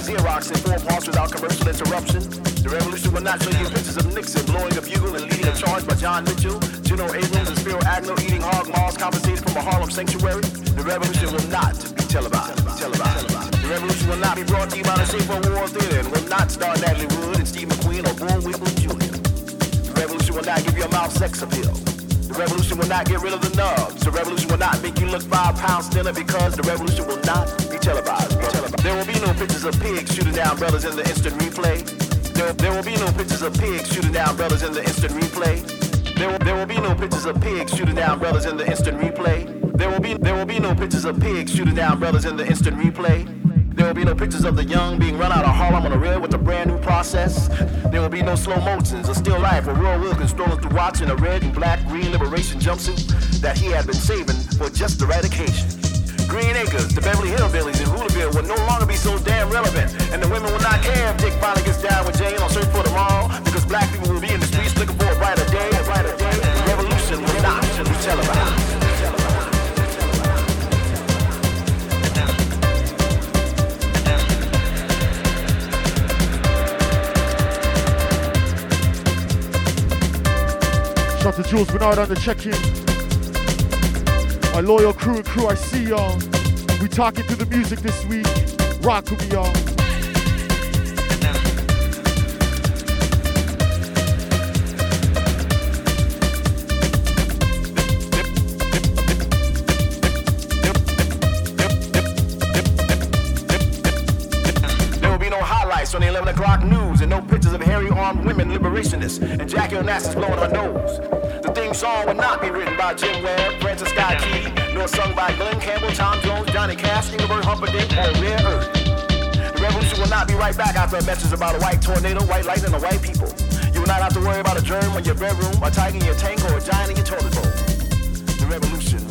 Xerox and four parts without commercial interruption. The revolution will not show you pictures of Nixon blowing a bugle and leading a charge by John Mitchell, Juno Abrams, and Spiro Agnew eating hog maws compensated from a Harlem sanctuary. The revolution will not be televised. televised. The revolution will not be brought to you by the Shape War Theater and will not star Natalie Wood and Steve McQueen or Boone Weeble Jr. The revolution will not give your mouth sex appeal. The revolution will not get rid of the nubs. The revolution will not make you look five pounds thinner because the revolution will not there will be no pictures of pigs shooting down brothers in the instant replay. There, there will be no pictures of pigs shooting down brothers in the instant replay. There, there will be no pictures of pigs shooting down brothers in the instant replay. There will be there will be no pictures of pigs shooting down brothers in the instant replay. There will be no pictures of the young being run out of Harlem on a rail with a brand new process. There will be no slow motions or still life where Roy Wilkins strolling through watching a red and black green liberation jumpsuit that he had been saving for just eradication. Green Acres, the Beverly Hillbillies, and Hoolaville will no longer be so damn relevant. And the women will not care if Dick finally gets down with Jane on Search for Tomorrow, because black people will be in the streets looking for a brighter day, a brighter day. Revolution will not be televised. Shout out to Jules Bernard on the check-in. Our loyal crew and crew, I see y'all. We talking through the music this week. Rock with me, y'all. on the 11 o'clock news and no pictures of hairy armed women liberationists and Jackie Onassis blowing her nose song would not be written by Jim Webb, Francis Scott Key, nor sung by Glenn Campbell, Tom Jones, Johnny Cash, Ingeborg Humperdinck, or Rare Earth. The revolution will not be right back after a message about a white tornado, white lightning, or white people. You will not have to worry about a germ in your bedroom, a tiger in your tank, or a giant in your toilet bowl. The revolution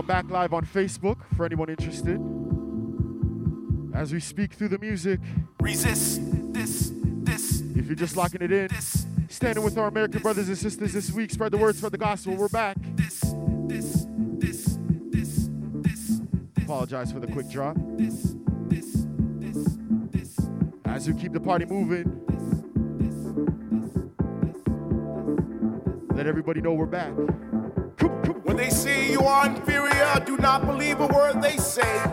now back live on Facebook for anyone interested. As we speak through the music. Resist this, this. If you're just locking it in, this, standing with our American brothers and sisters this week, spread the word, spread the gospel. We're back. This, this, this, this, this. Apologize for the quick drop. This, this, this, this. As we keep the party moving, let everybody know we're back. Not believe a word they say.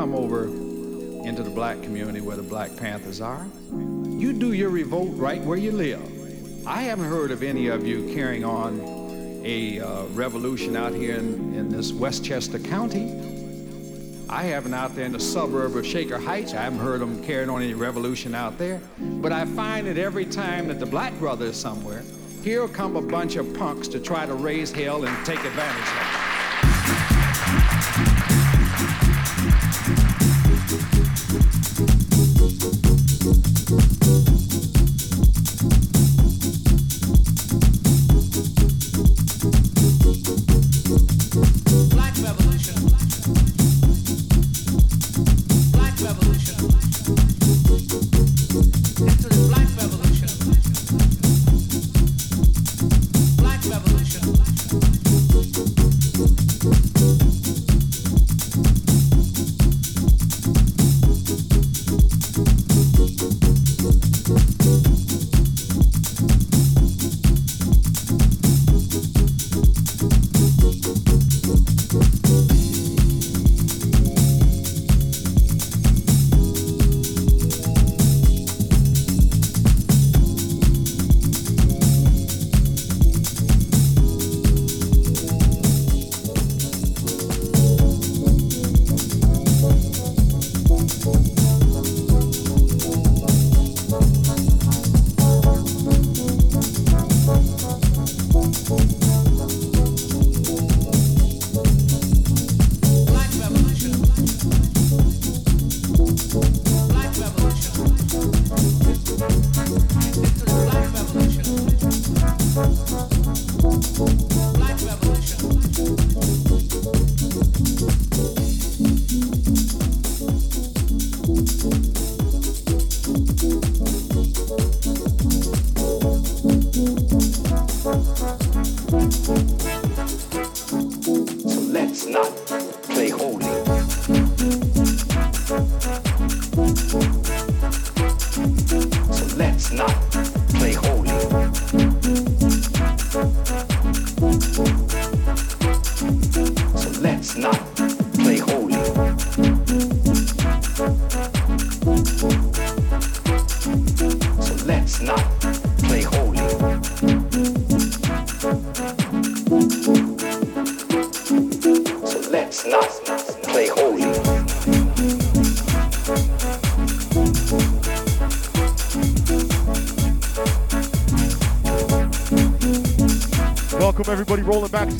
Come over into the black community where the Black Panthers are. You do your revolt right where you live. I haven't heard of any of you carrying on a uh, revolution out here in, in this Westchester County. I haven't out there in the suburb of Shaker Heights. I haven't heard them carrying on any revolution out there. But I find that every time that the black brother is somewhere, here come a bunch of punks to try to raise hell and take advantage of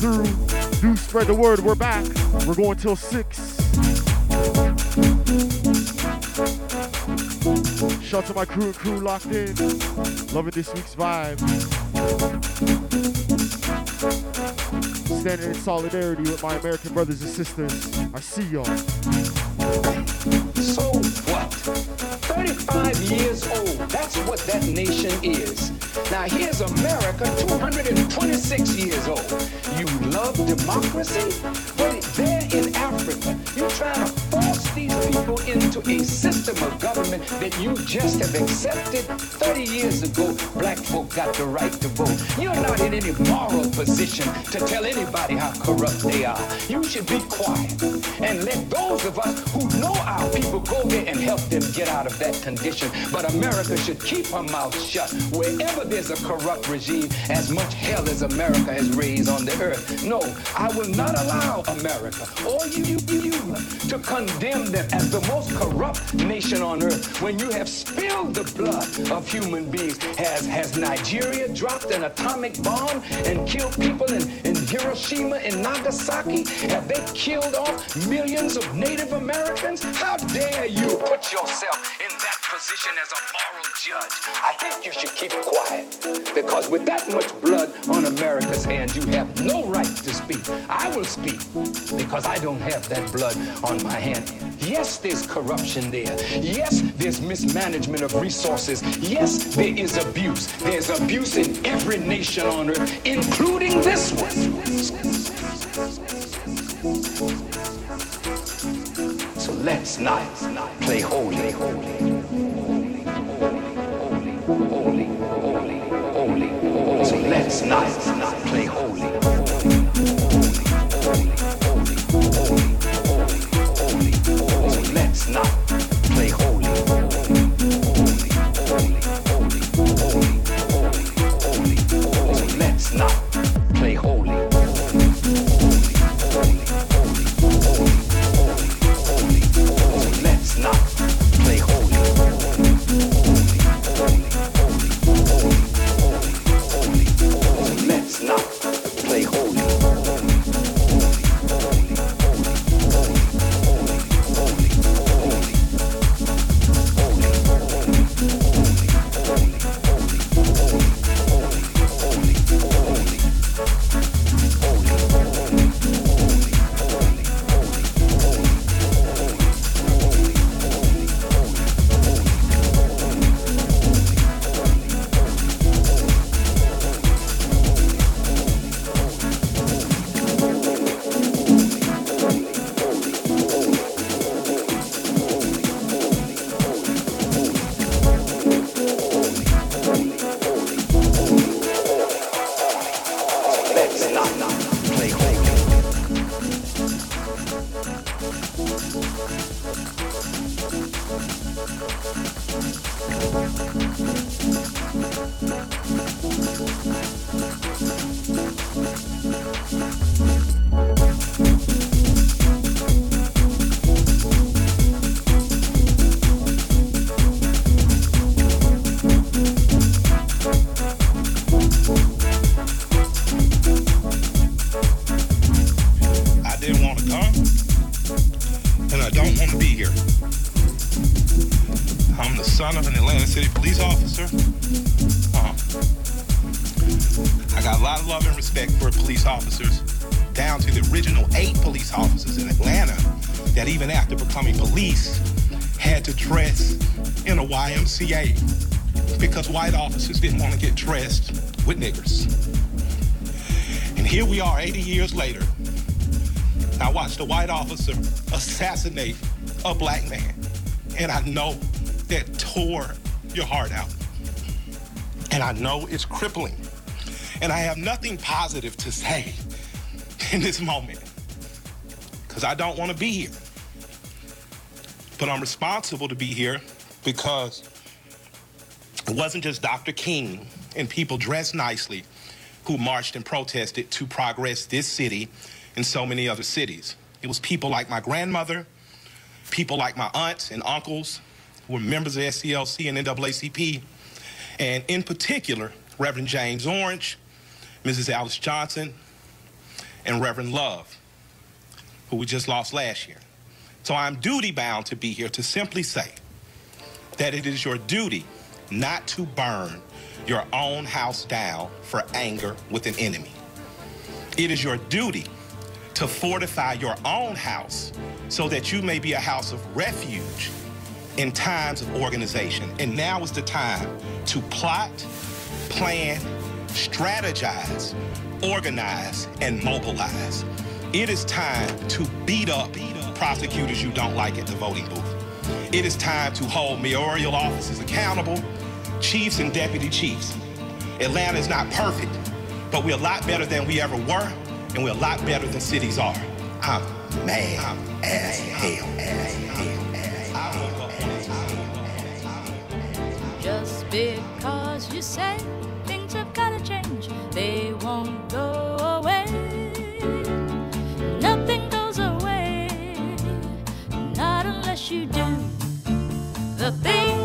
through. Do spread the word. We're back. We're going till six. Shout to my crew and crew locked in. Loving this week's vibe. Standing in solidarity with my American brothers and sisters. I see y'all. So what? 35 years old. That's what that nation is. Now here's America, 226 years old. You love democracy? But a system of government that you just have accepted 30 years ago. Black folk got the right to vote. You're not in any moral position to tell anybody how corrupt they are. You should be quiet and let those of us who know our people go there and help them get out of that condition. But America should keep her mouth shut. Wherever there's a corrupt regime, as much hell as America has raised on the earth. No, I will not allow America or you, you, you, you to condemn them as the most corrupt nation on earth when you have spilled the blood of human beings. Has, has Nigeria dropped an atomic bomb and killed people in, in Hiroshima and Nagasaki? Have they killed off millions of Native Americans? How dare you put yourself in that position as a moral judge? I think you should keep quiet because with that much blood on America's hands, you have no right to speak. I will speak because I don't have that blood on my hand. Yes, there's corruption there. Yes, there's mismanagement of resources. Yes, there is abuse. There's abuse in every nation on earth, including this one. So let's not play holy, holy, holy, holy, holy, holy, holy. So let's not play holy. A YMCA because white officers didn't want to get dressed with niggers. And here we are 80 years later. I watched a white officer assassinate a black man. And I know that tore your heart out. And I know it's crippling. And I have nothing positive to say in this moment because I don't want to be here. But I'm responsible to be here because It wasn't just Dr. King and people dressed nicely who marched and protested to progress this city and so many other cities. It was people like my grandmother, people like my aunts and uncles who were members of SCLC and NAACP, and in particular, Reverend James Orange, Mrs. Alice Johnson, and Reverend Love, who we just lost last year. So I'm duty bound to be here to simply say that it is your duty not to burn your own house down for anger with an enemy. It is your duty to fortify your own house so that you may be a house of refuge in times of organization. And now is the time to plot, plan, strategize, organize, and mobilize. It is time to beat up prosecutors you don't like at the voting booth. It is time to hold mayoral offices accountable, chiefs and deputy chiefs. Atlanta is not perfect, but we're a lot better than we ever were, and we're a lot better than cities are. I'm mad I'm as hell. As hell. Just because you say things have gotta change, they won't go away. Nothing goes away, not unless you do the things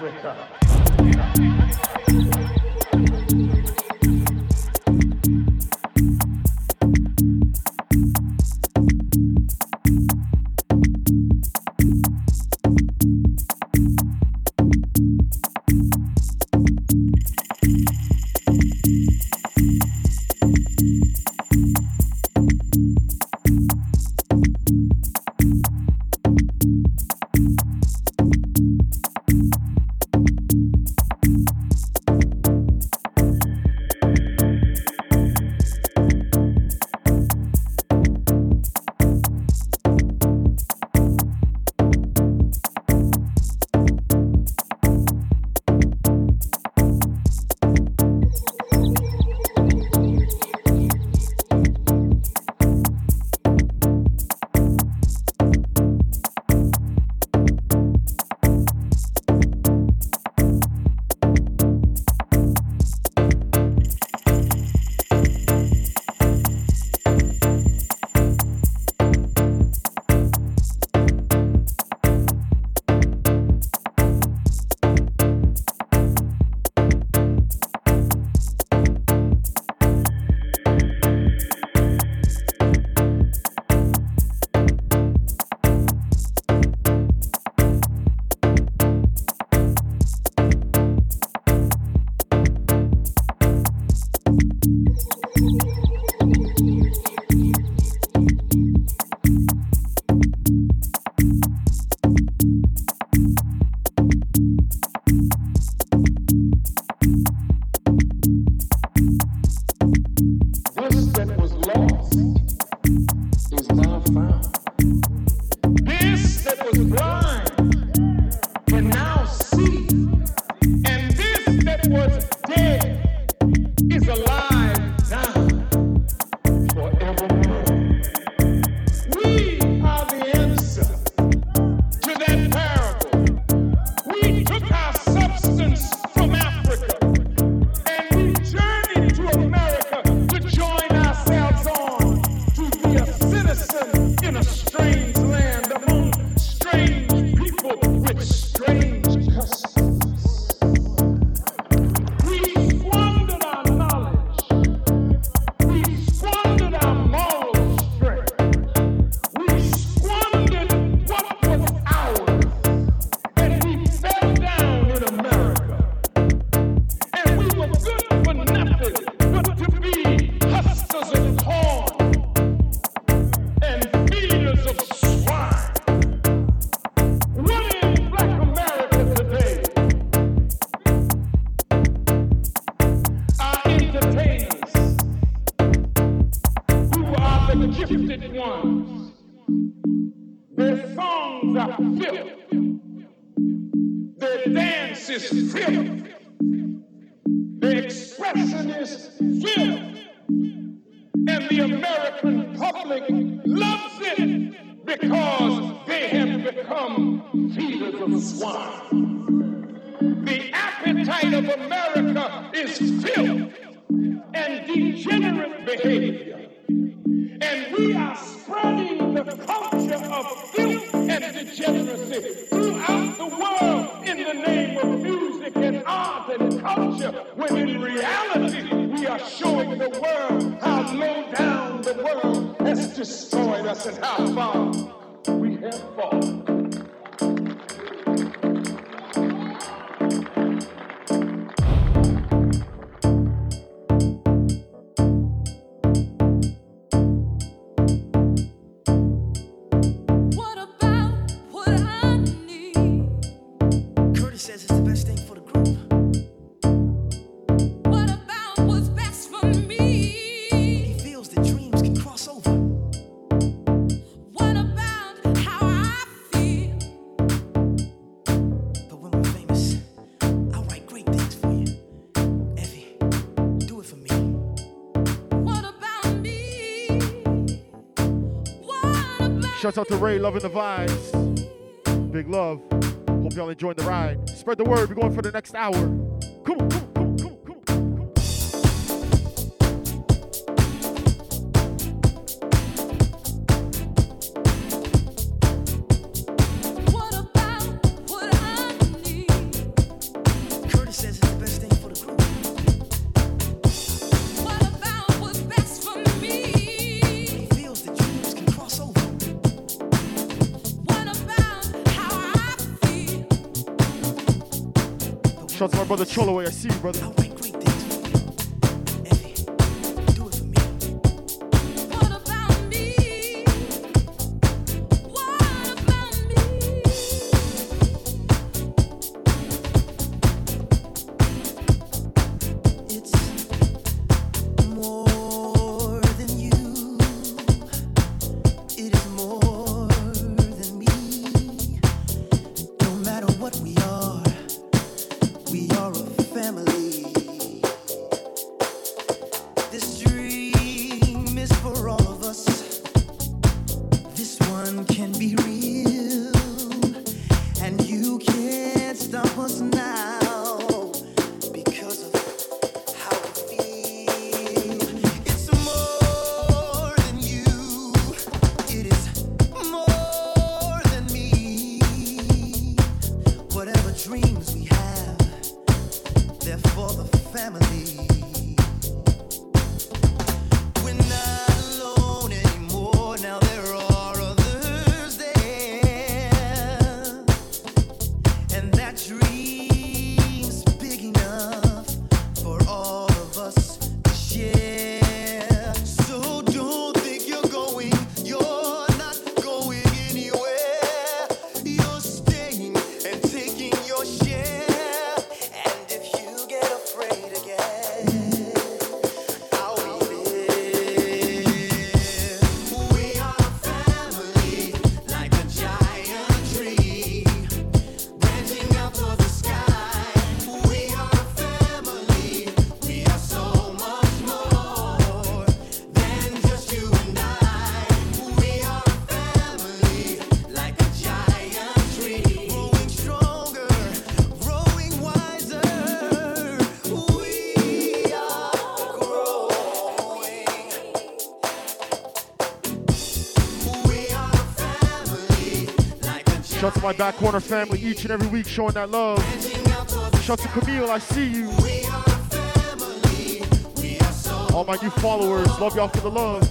对。的 Shouts out to Ray, loving the vibes. Big love. Hope y'all enjoying the ride. Spread the word. We're going for the next hour. My brother Cholo, I see you, brother. my back corner family each and every week showing that love. Shout to Camille, I see you. All my new followers, love y'all for the love.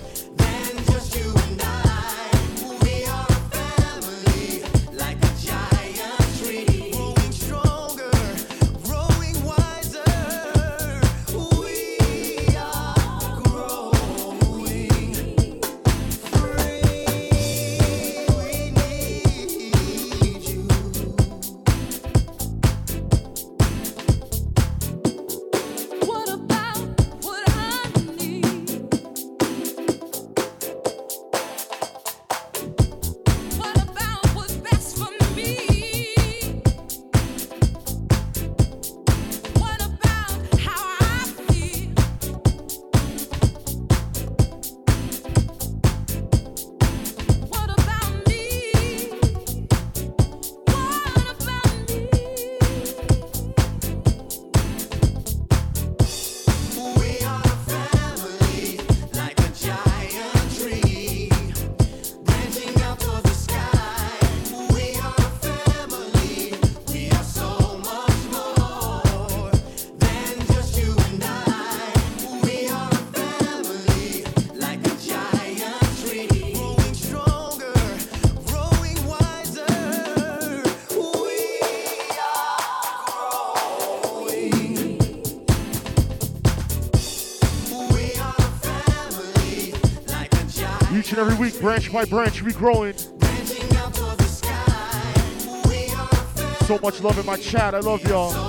Branch by branch, we growing. So much love in my chat. I love y'all.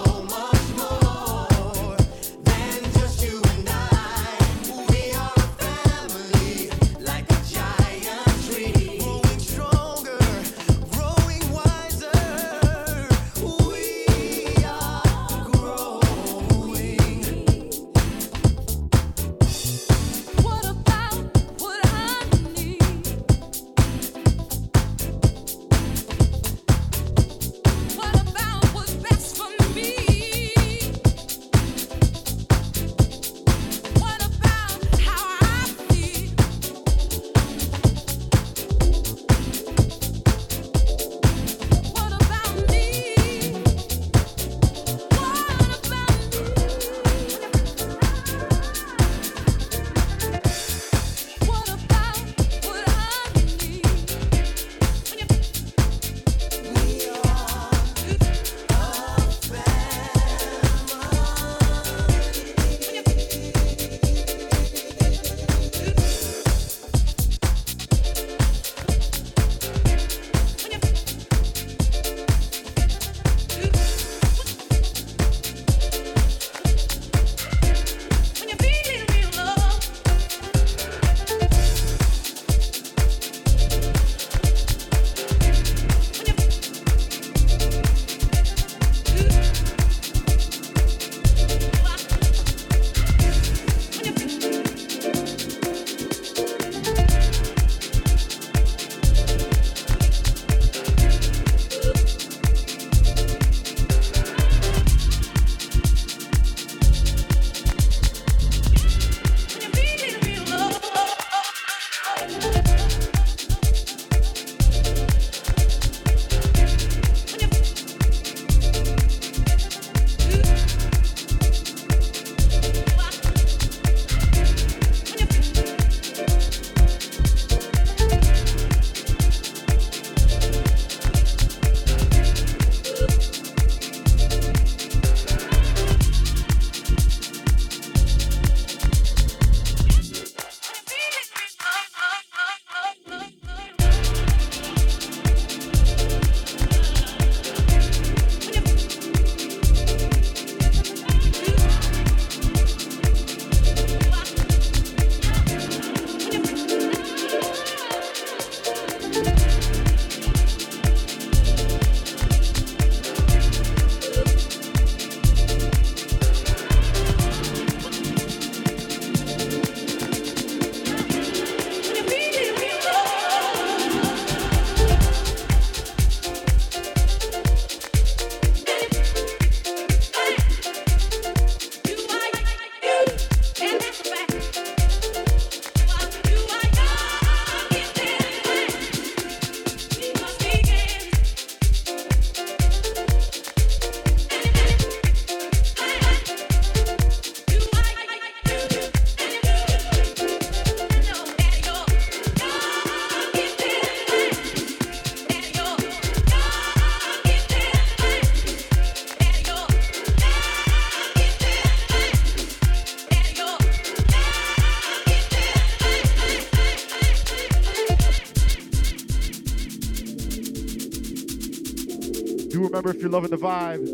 Remember, if you're loving the vibe,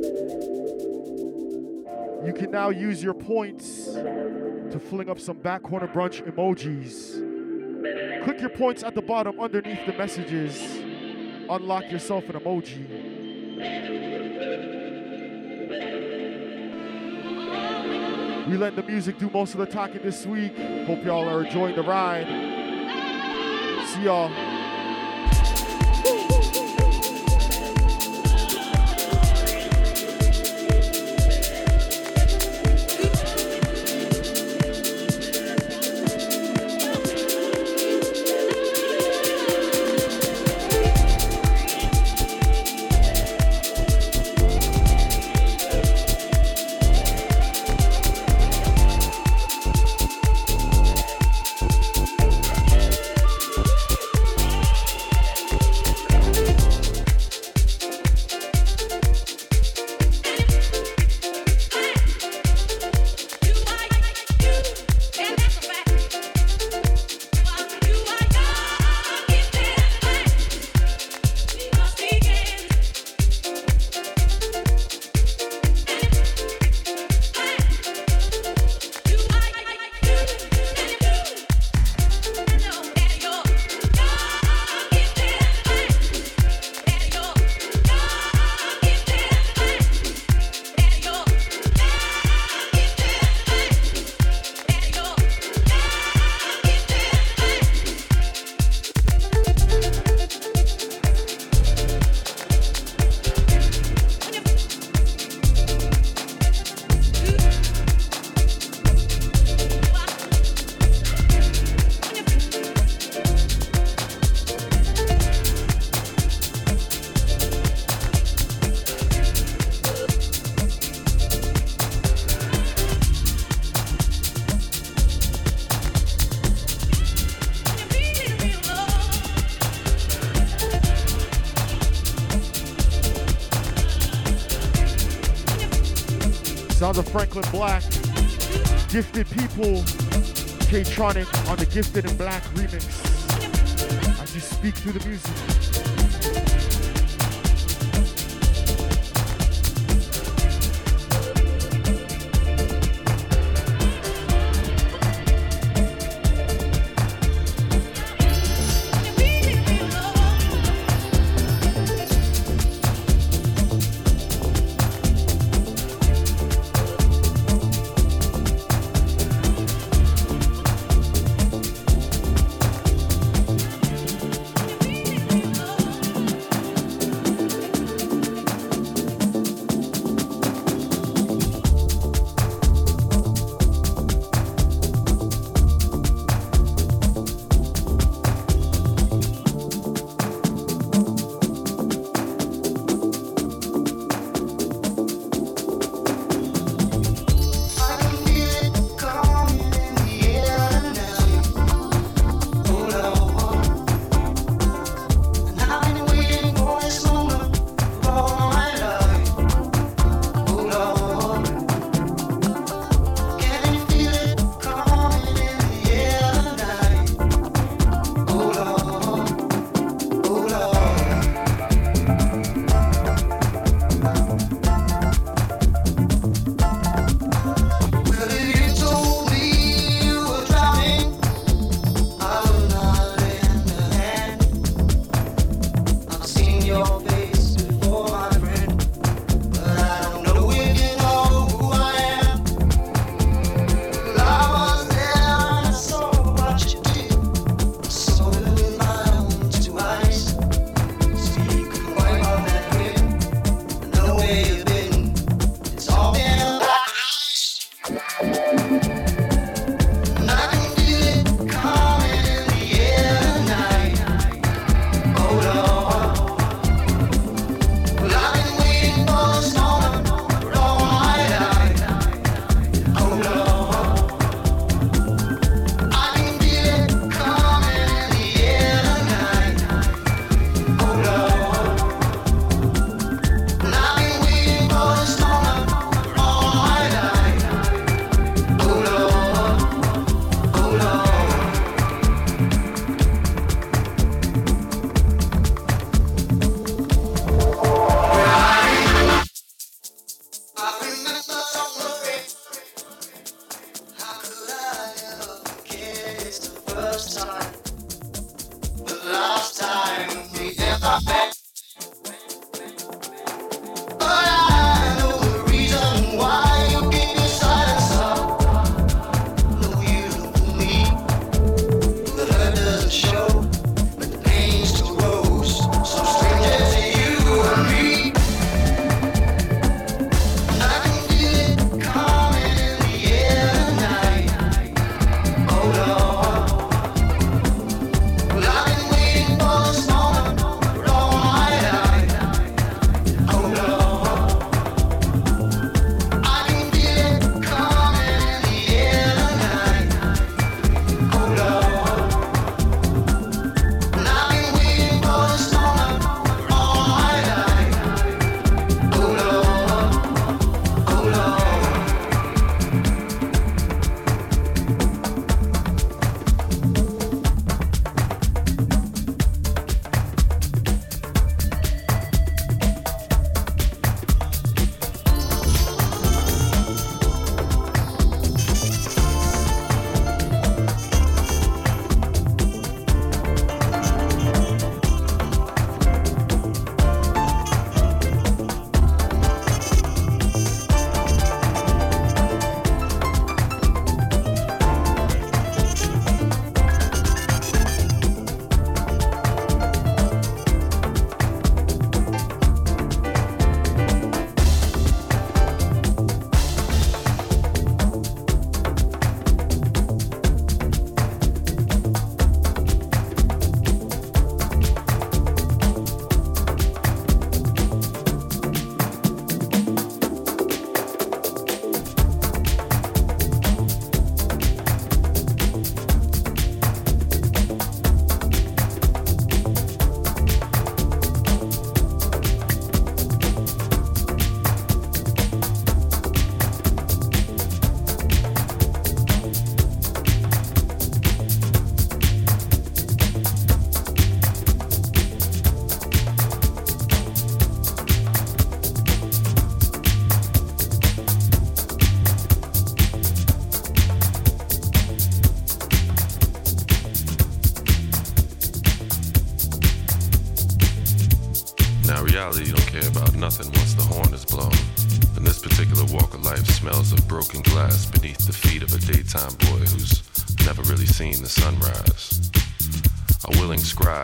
you can now use your points to fling up some back corner brunch emojis. Click your points at the bottom underneath the messages. Unlock yourself an emoji. We let the music do most of the talking this week. Hope y'all are enjoying the ride. See y'all. Of Franklin Black. Gifted People. K-Tronic on the Gifted and Black remix. As you speak through the music.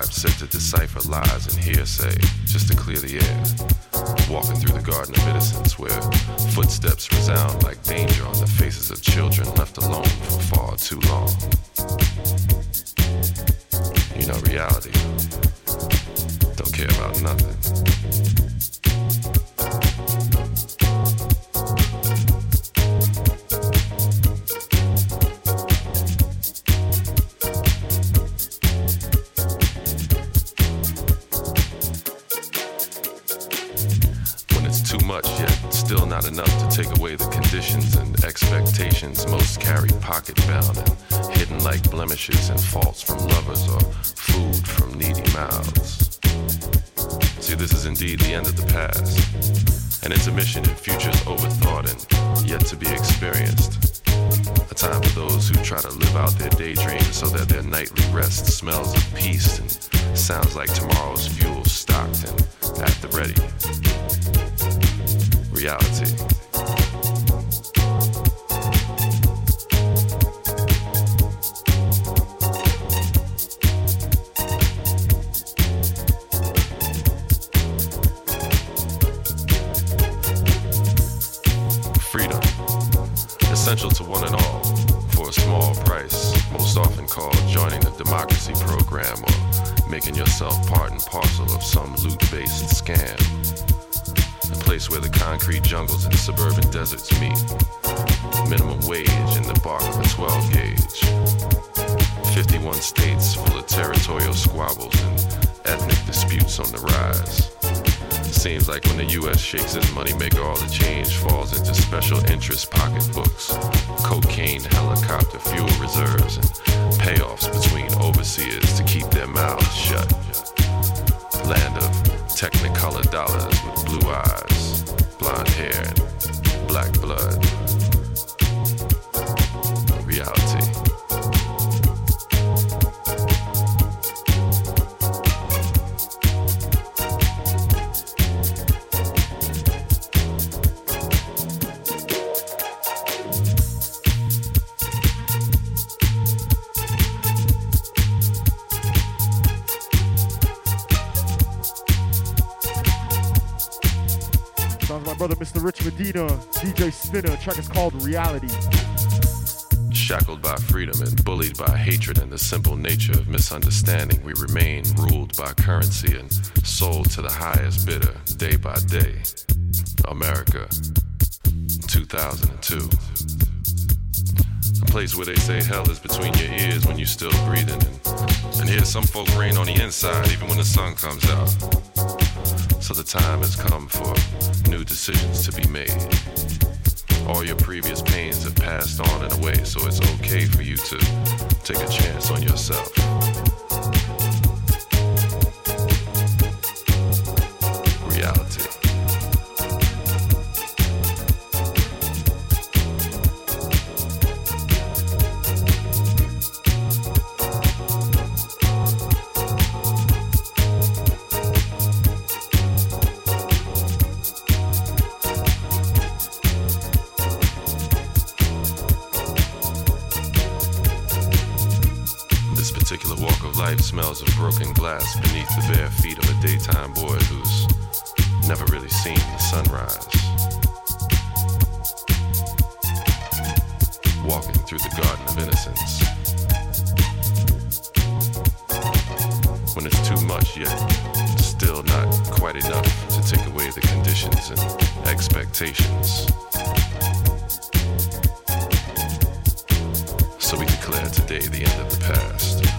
Scribe set to decipher lies and hearsay just to clear the air. Walking through the garden of innocence where footsteps resound like danger on the faces of children left alone for far too long. Too much, yet still not enough to take away the conditions and expectations most carry pocket bound and hidden like blemishes and faults from lovers or food from needy mouths. See, this is indeed the end of the past, an intermission in futures overthought and yet to be experienced. A time for those who try to live out their daydreams so that their nightly rest smells of peace and sounds like tomorrow's fuel stocked and at the ready reality. Freedom, essential to one and all, for a small price, most often called joining the democracy program or making yourself part and parcel of some loot based scam place where the concrete jungles and the suburban deserts meet. Minimum wage in the bark of a 12 gauge. 51 states full of territorial squabbles and ethnic disputes on the rise. Seems like when the US shakes its moneymaker, all the change falls into special interest pocketbooks, cocaine, helicopter, fuel reserves, and payoffs between overseers to keep their mouths shut. Land of technicolor dollars with blue eyes, blonde hair, black blood. Reality. Sounds Rich Medina, DJ Spinna. Track is called Reality. Shackled by freedom and bullied by hatred and the simple nature of misunderstanding, we remain ruled by currency and sold to the highest bidder day by day. America, 2002. A place where they say hell is between your ears when you're still breathing. And, and here some folk rain on the inside even when the sun comes out. So the time has come for new decisions to be made. All your previous pains have passed on in a way, so it's okay for you to take a chance on yourself. Smells of broken glass beneath the bare feet of a daytime boy who's never really seen the sunrise. Walking through the garden of innocence. When it's too much, yet still not quite enough to take away the conditions and expectations. So we declare today the end of the past.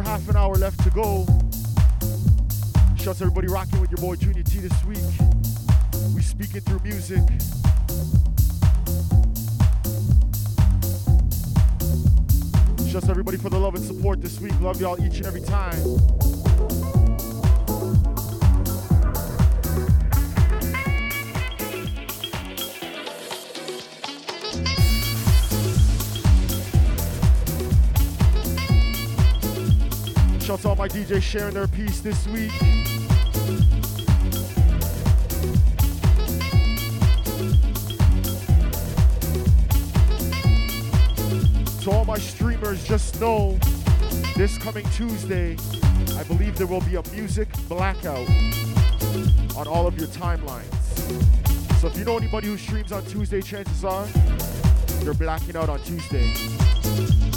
Over half an hour left to go. Shouts everybody rocking with your boy Junior T this week. We speaking through music. Shouts everybody for the love and support this week. Love y'all each and every time. Shouts all my DJs sharing their piece this week. To all my streamers, just know this coming Tuesday, I believe there will be a music blackout on all of your timelines. So if you know anybody who streams on Tuesday, chances are they're blacking out on Tuesday.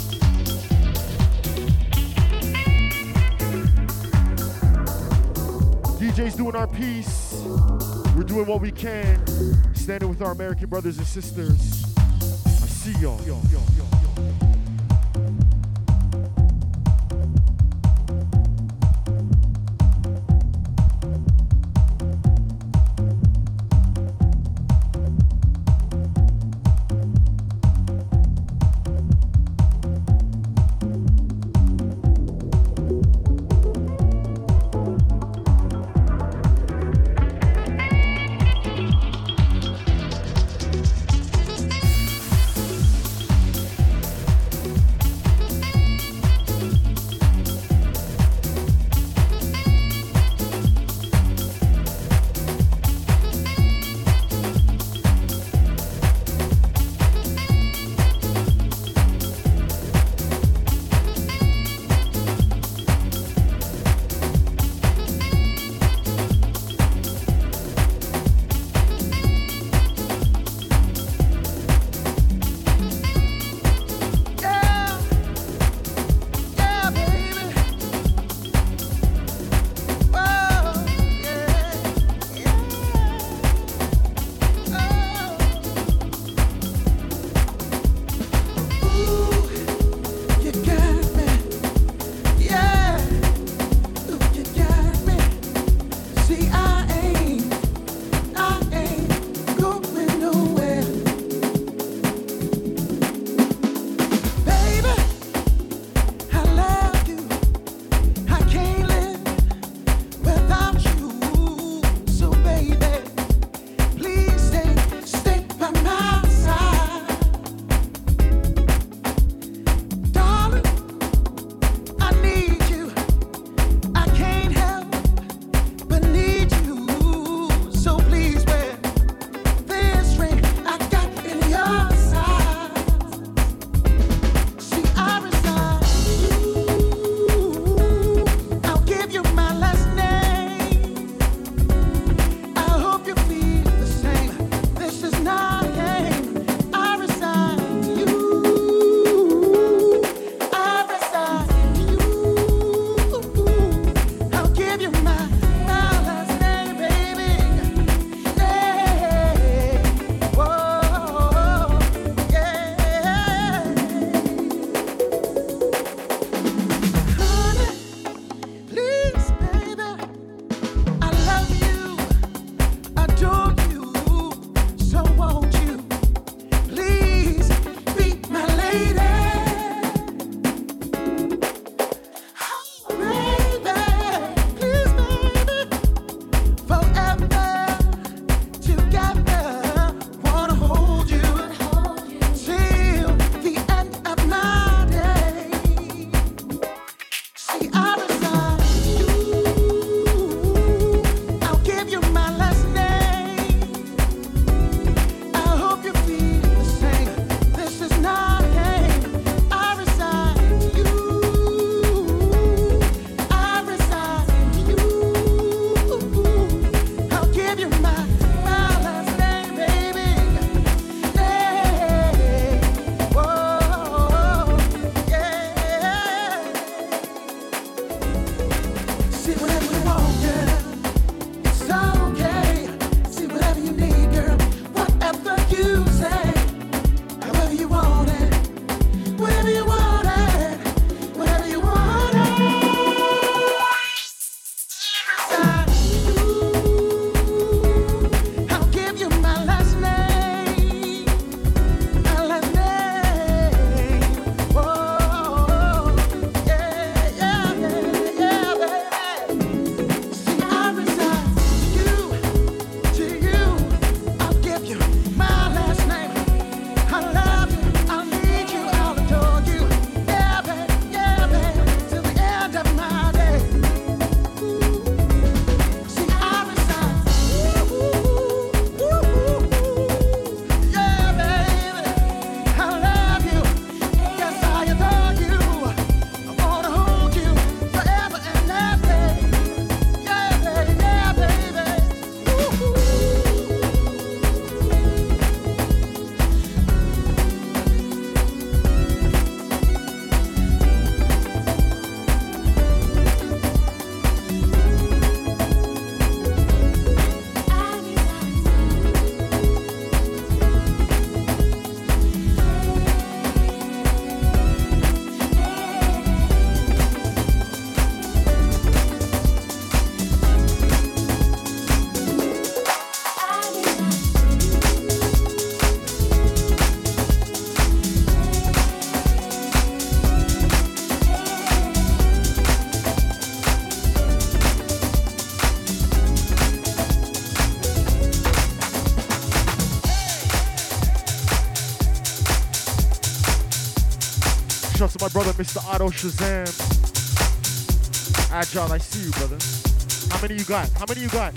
DJ's doing our piece. We're doing what we can, standing with our American brothers and sisters. I see y'all. Mr. Otto Shazam. Agile, I see you, brother. How many you got? How many you got?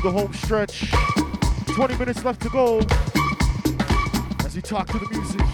through the home stretch. 20 minutes left to go as we talk to the music.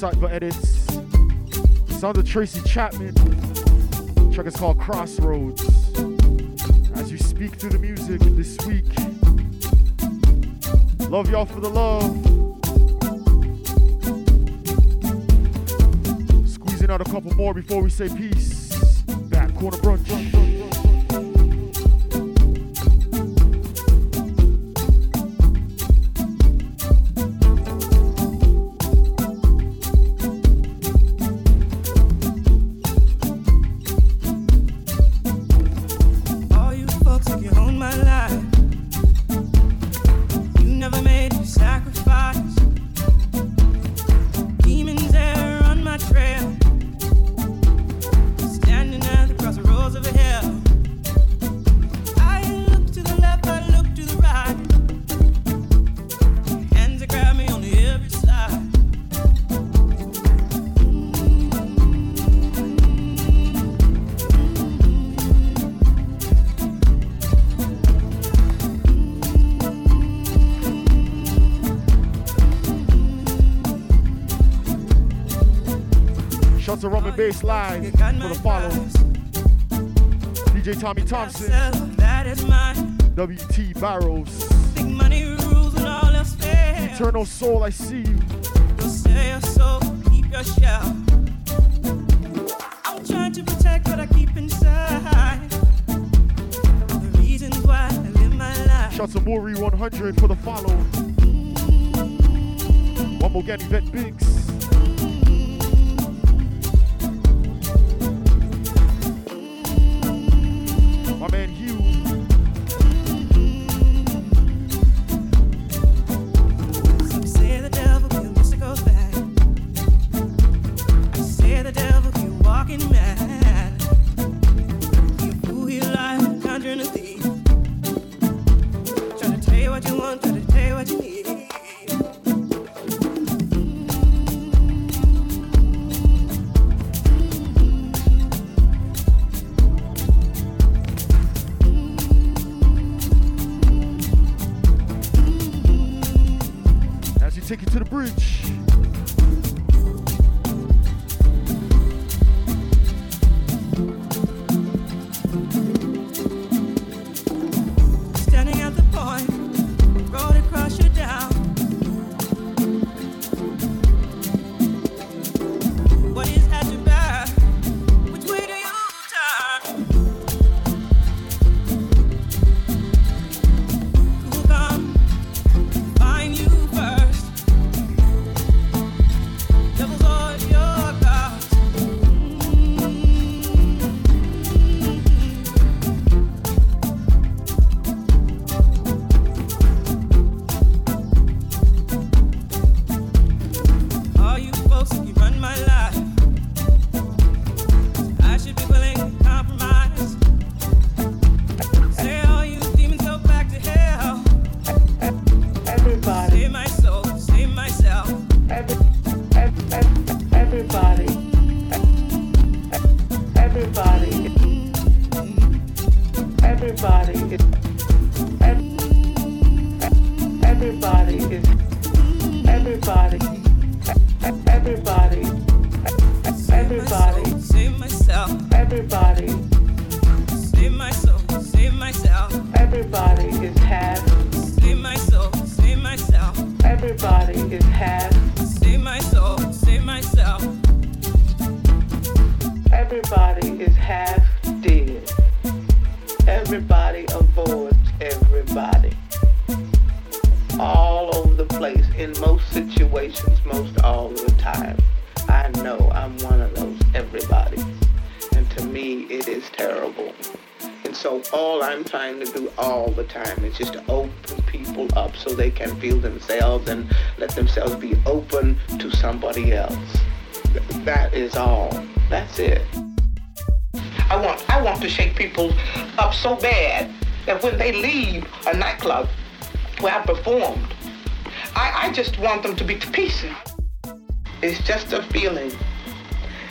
Bodhisattva edits. Sounds of Tracy Chapman. track is called Crossroads. As you speak through the music this week, love y'all for the love. Squeezing out a couple more before we say peace. Back corner brunch. For the follow. DJ Tommy Thompson. WT Barrows. Eternal soul, I see you. keep your shell. I'm trying to protect what I keep inside. The reasons why I live my life. Shout to Maury 100 for the follow. One more Ganny Vet Biggs. Want I want to shake people up so bad that when they leave a nightclub where I performed, I just want them to be to pieces. It's just a feeling.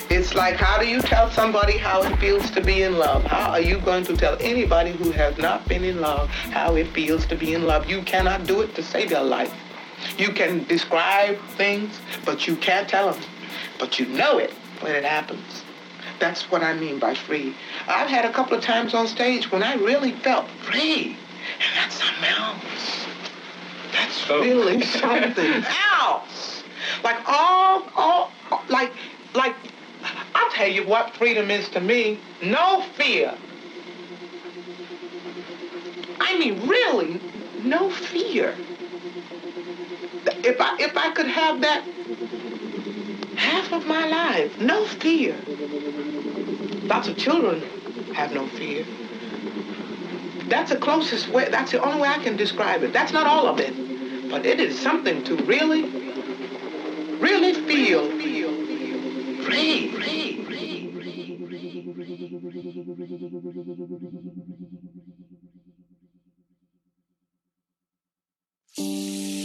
It's like, how do you tell somebody how it feels to be in love? How are you going to tell anybody who has not been in love how it feels to be in love? You cannot do it to save your life. You can describe things, but you can't tell them. But you know it when it happens. that's what I mean by free. I've had a couple of times on stage when I really felt free. And that's something else. That's oh. really (laughs) something else. Like all, all, like, like, I'll tell you what freedom is to me. No fear. I mean, really, no fear. If I, if I could have that half of my life, no fear. Lots of children have no fear. That's the closest way, that's the only way I can describe it. That's not all of it, but it is something to really, really feel free. Laying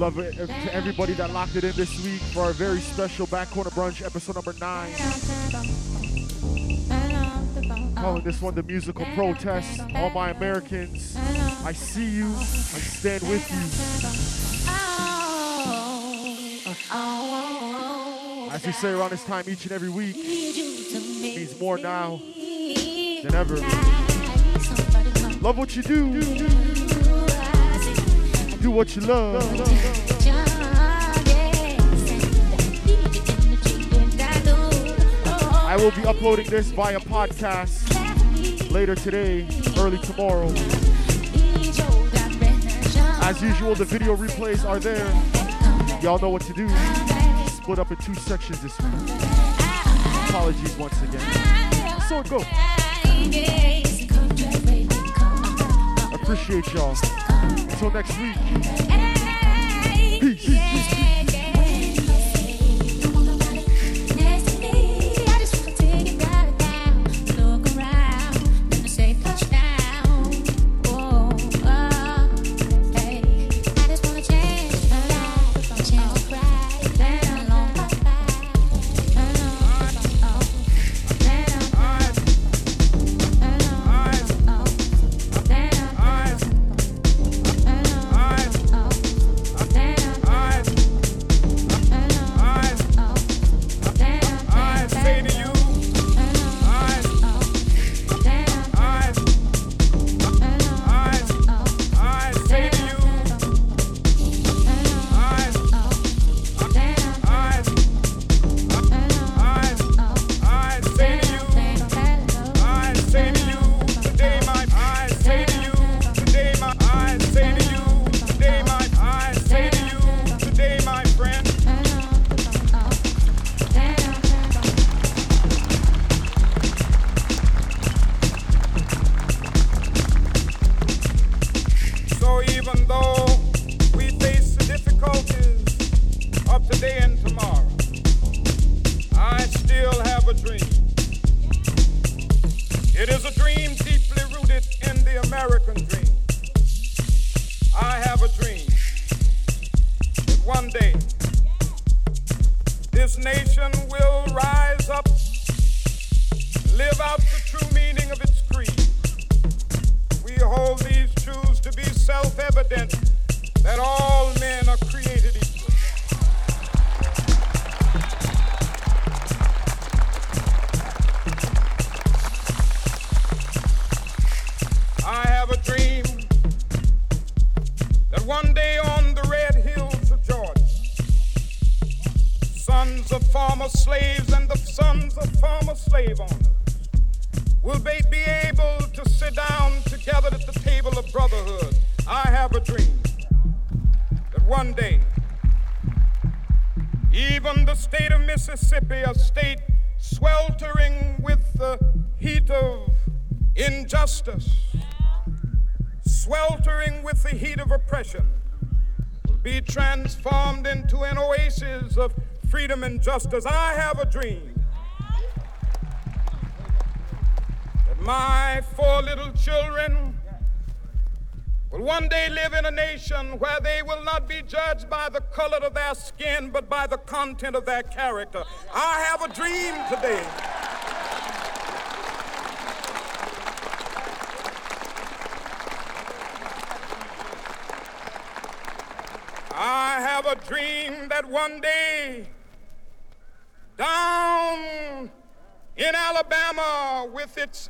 love it to everybody that locked it in this week for our very special Back Corner Brunch episode number nine. Calling this one the musical protest. All my Americans, I see you, I stand with you. As we say around this time each and every week, means more now than ever. Love what you do. Do what you love. I will be uploading this via podcast later today, early tomorrow. As usual, the video replays are there. Y'all know what to do. Split up in two sections this week. Apologies once again. So go. Appreciate y'all. Until next week. Freedom as. I have a dream that my four little children will one day live in a nation where they will not be judged by the color of their skin, but by the content of their character. I have a dream today. I have a dream that one day down in Alabama with its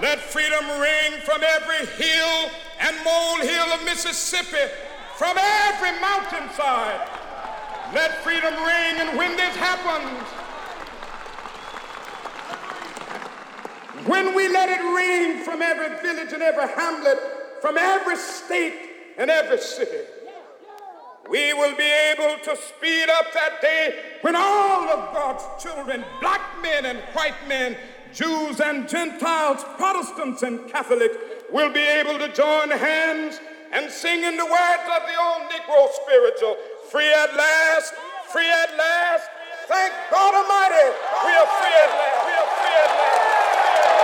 Let freedom ring from every hill and molehill of Mississippi, from every mountainside. Let freedom ring, and when this happens, when we let it ring from every village and every hamlet, from every state and every city, we will be able to speed up that day when all of God's children, black men and white men, Jews and Gentiles, Protestants and Catholics will be able to join hands and sing in the words of the old Negro spiritual Free at last, free at last. Thank God Almighty, we are free at last. We are free at last.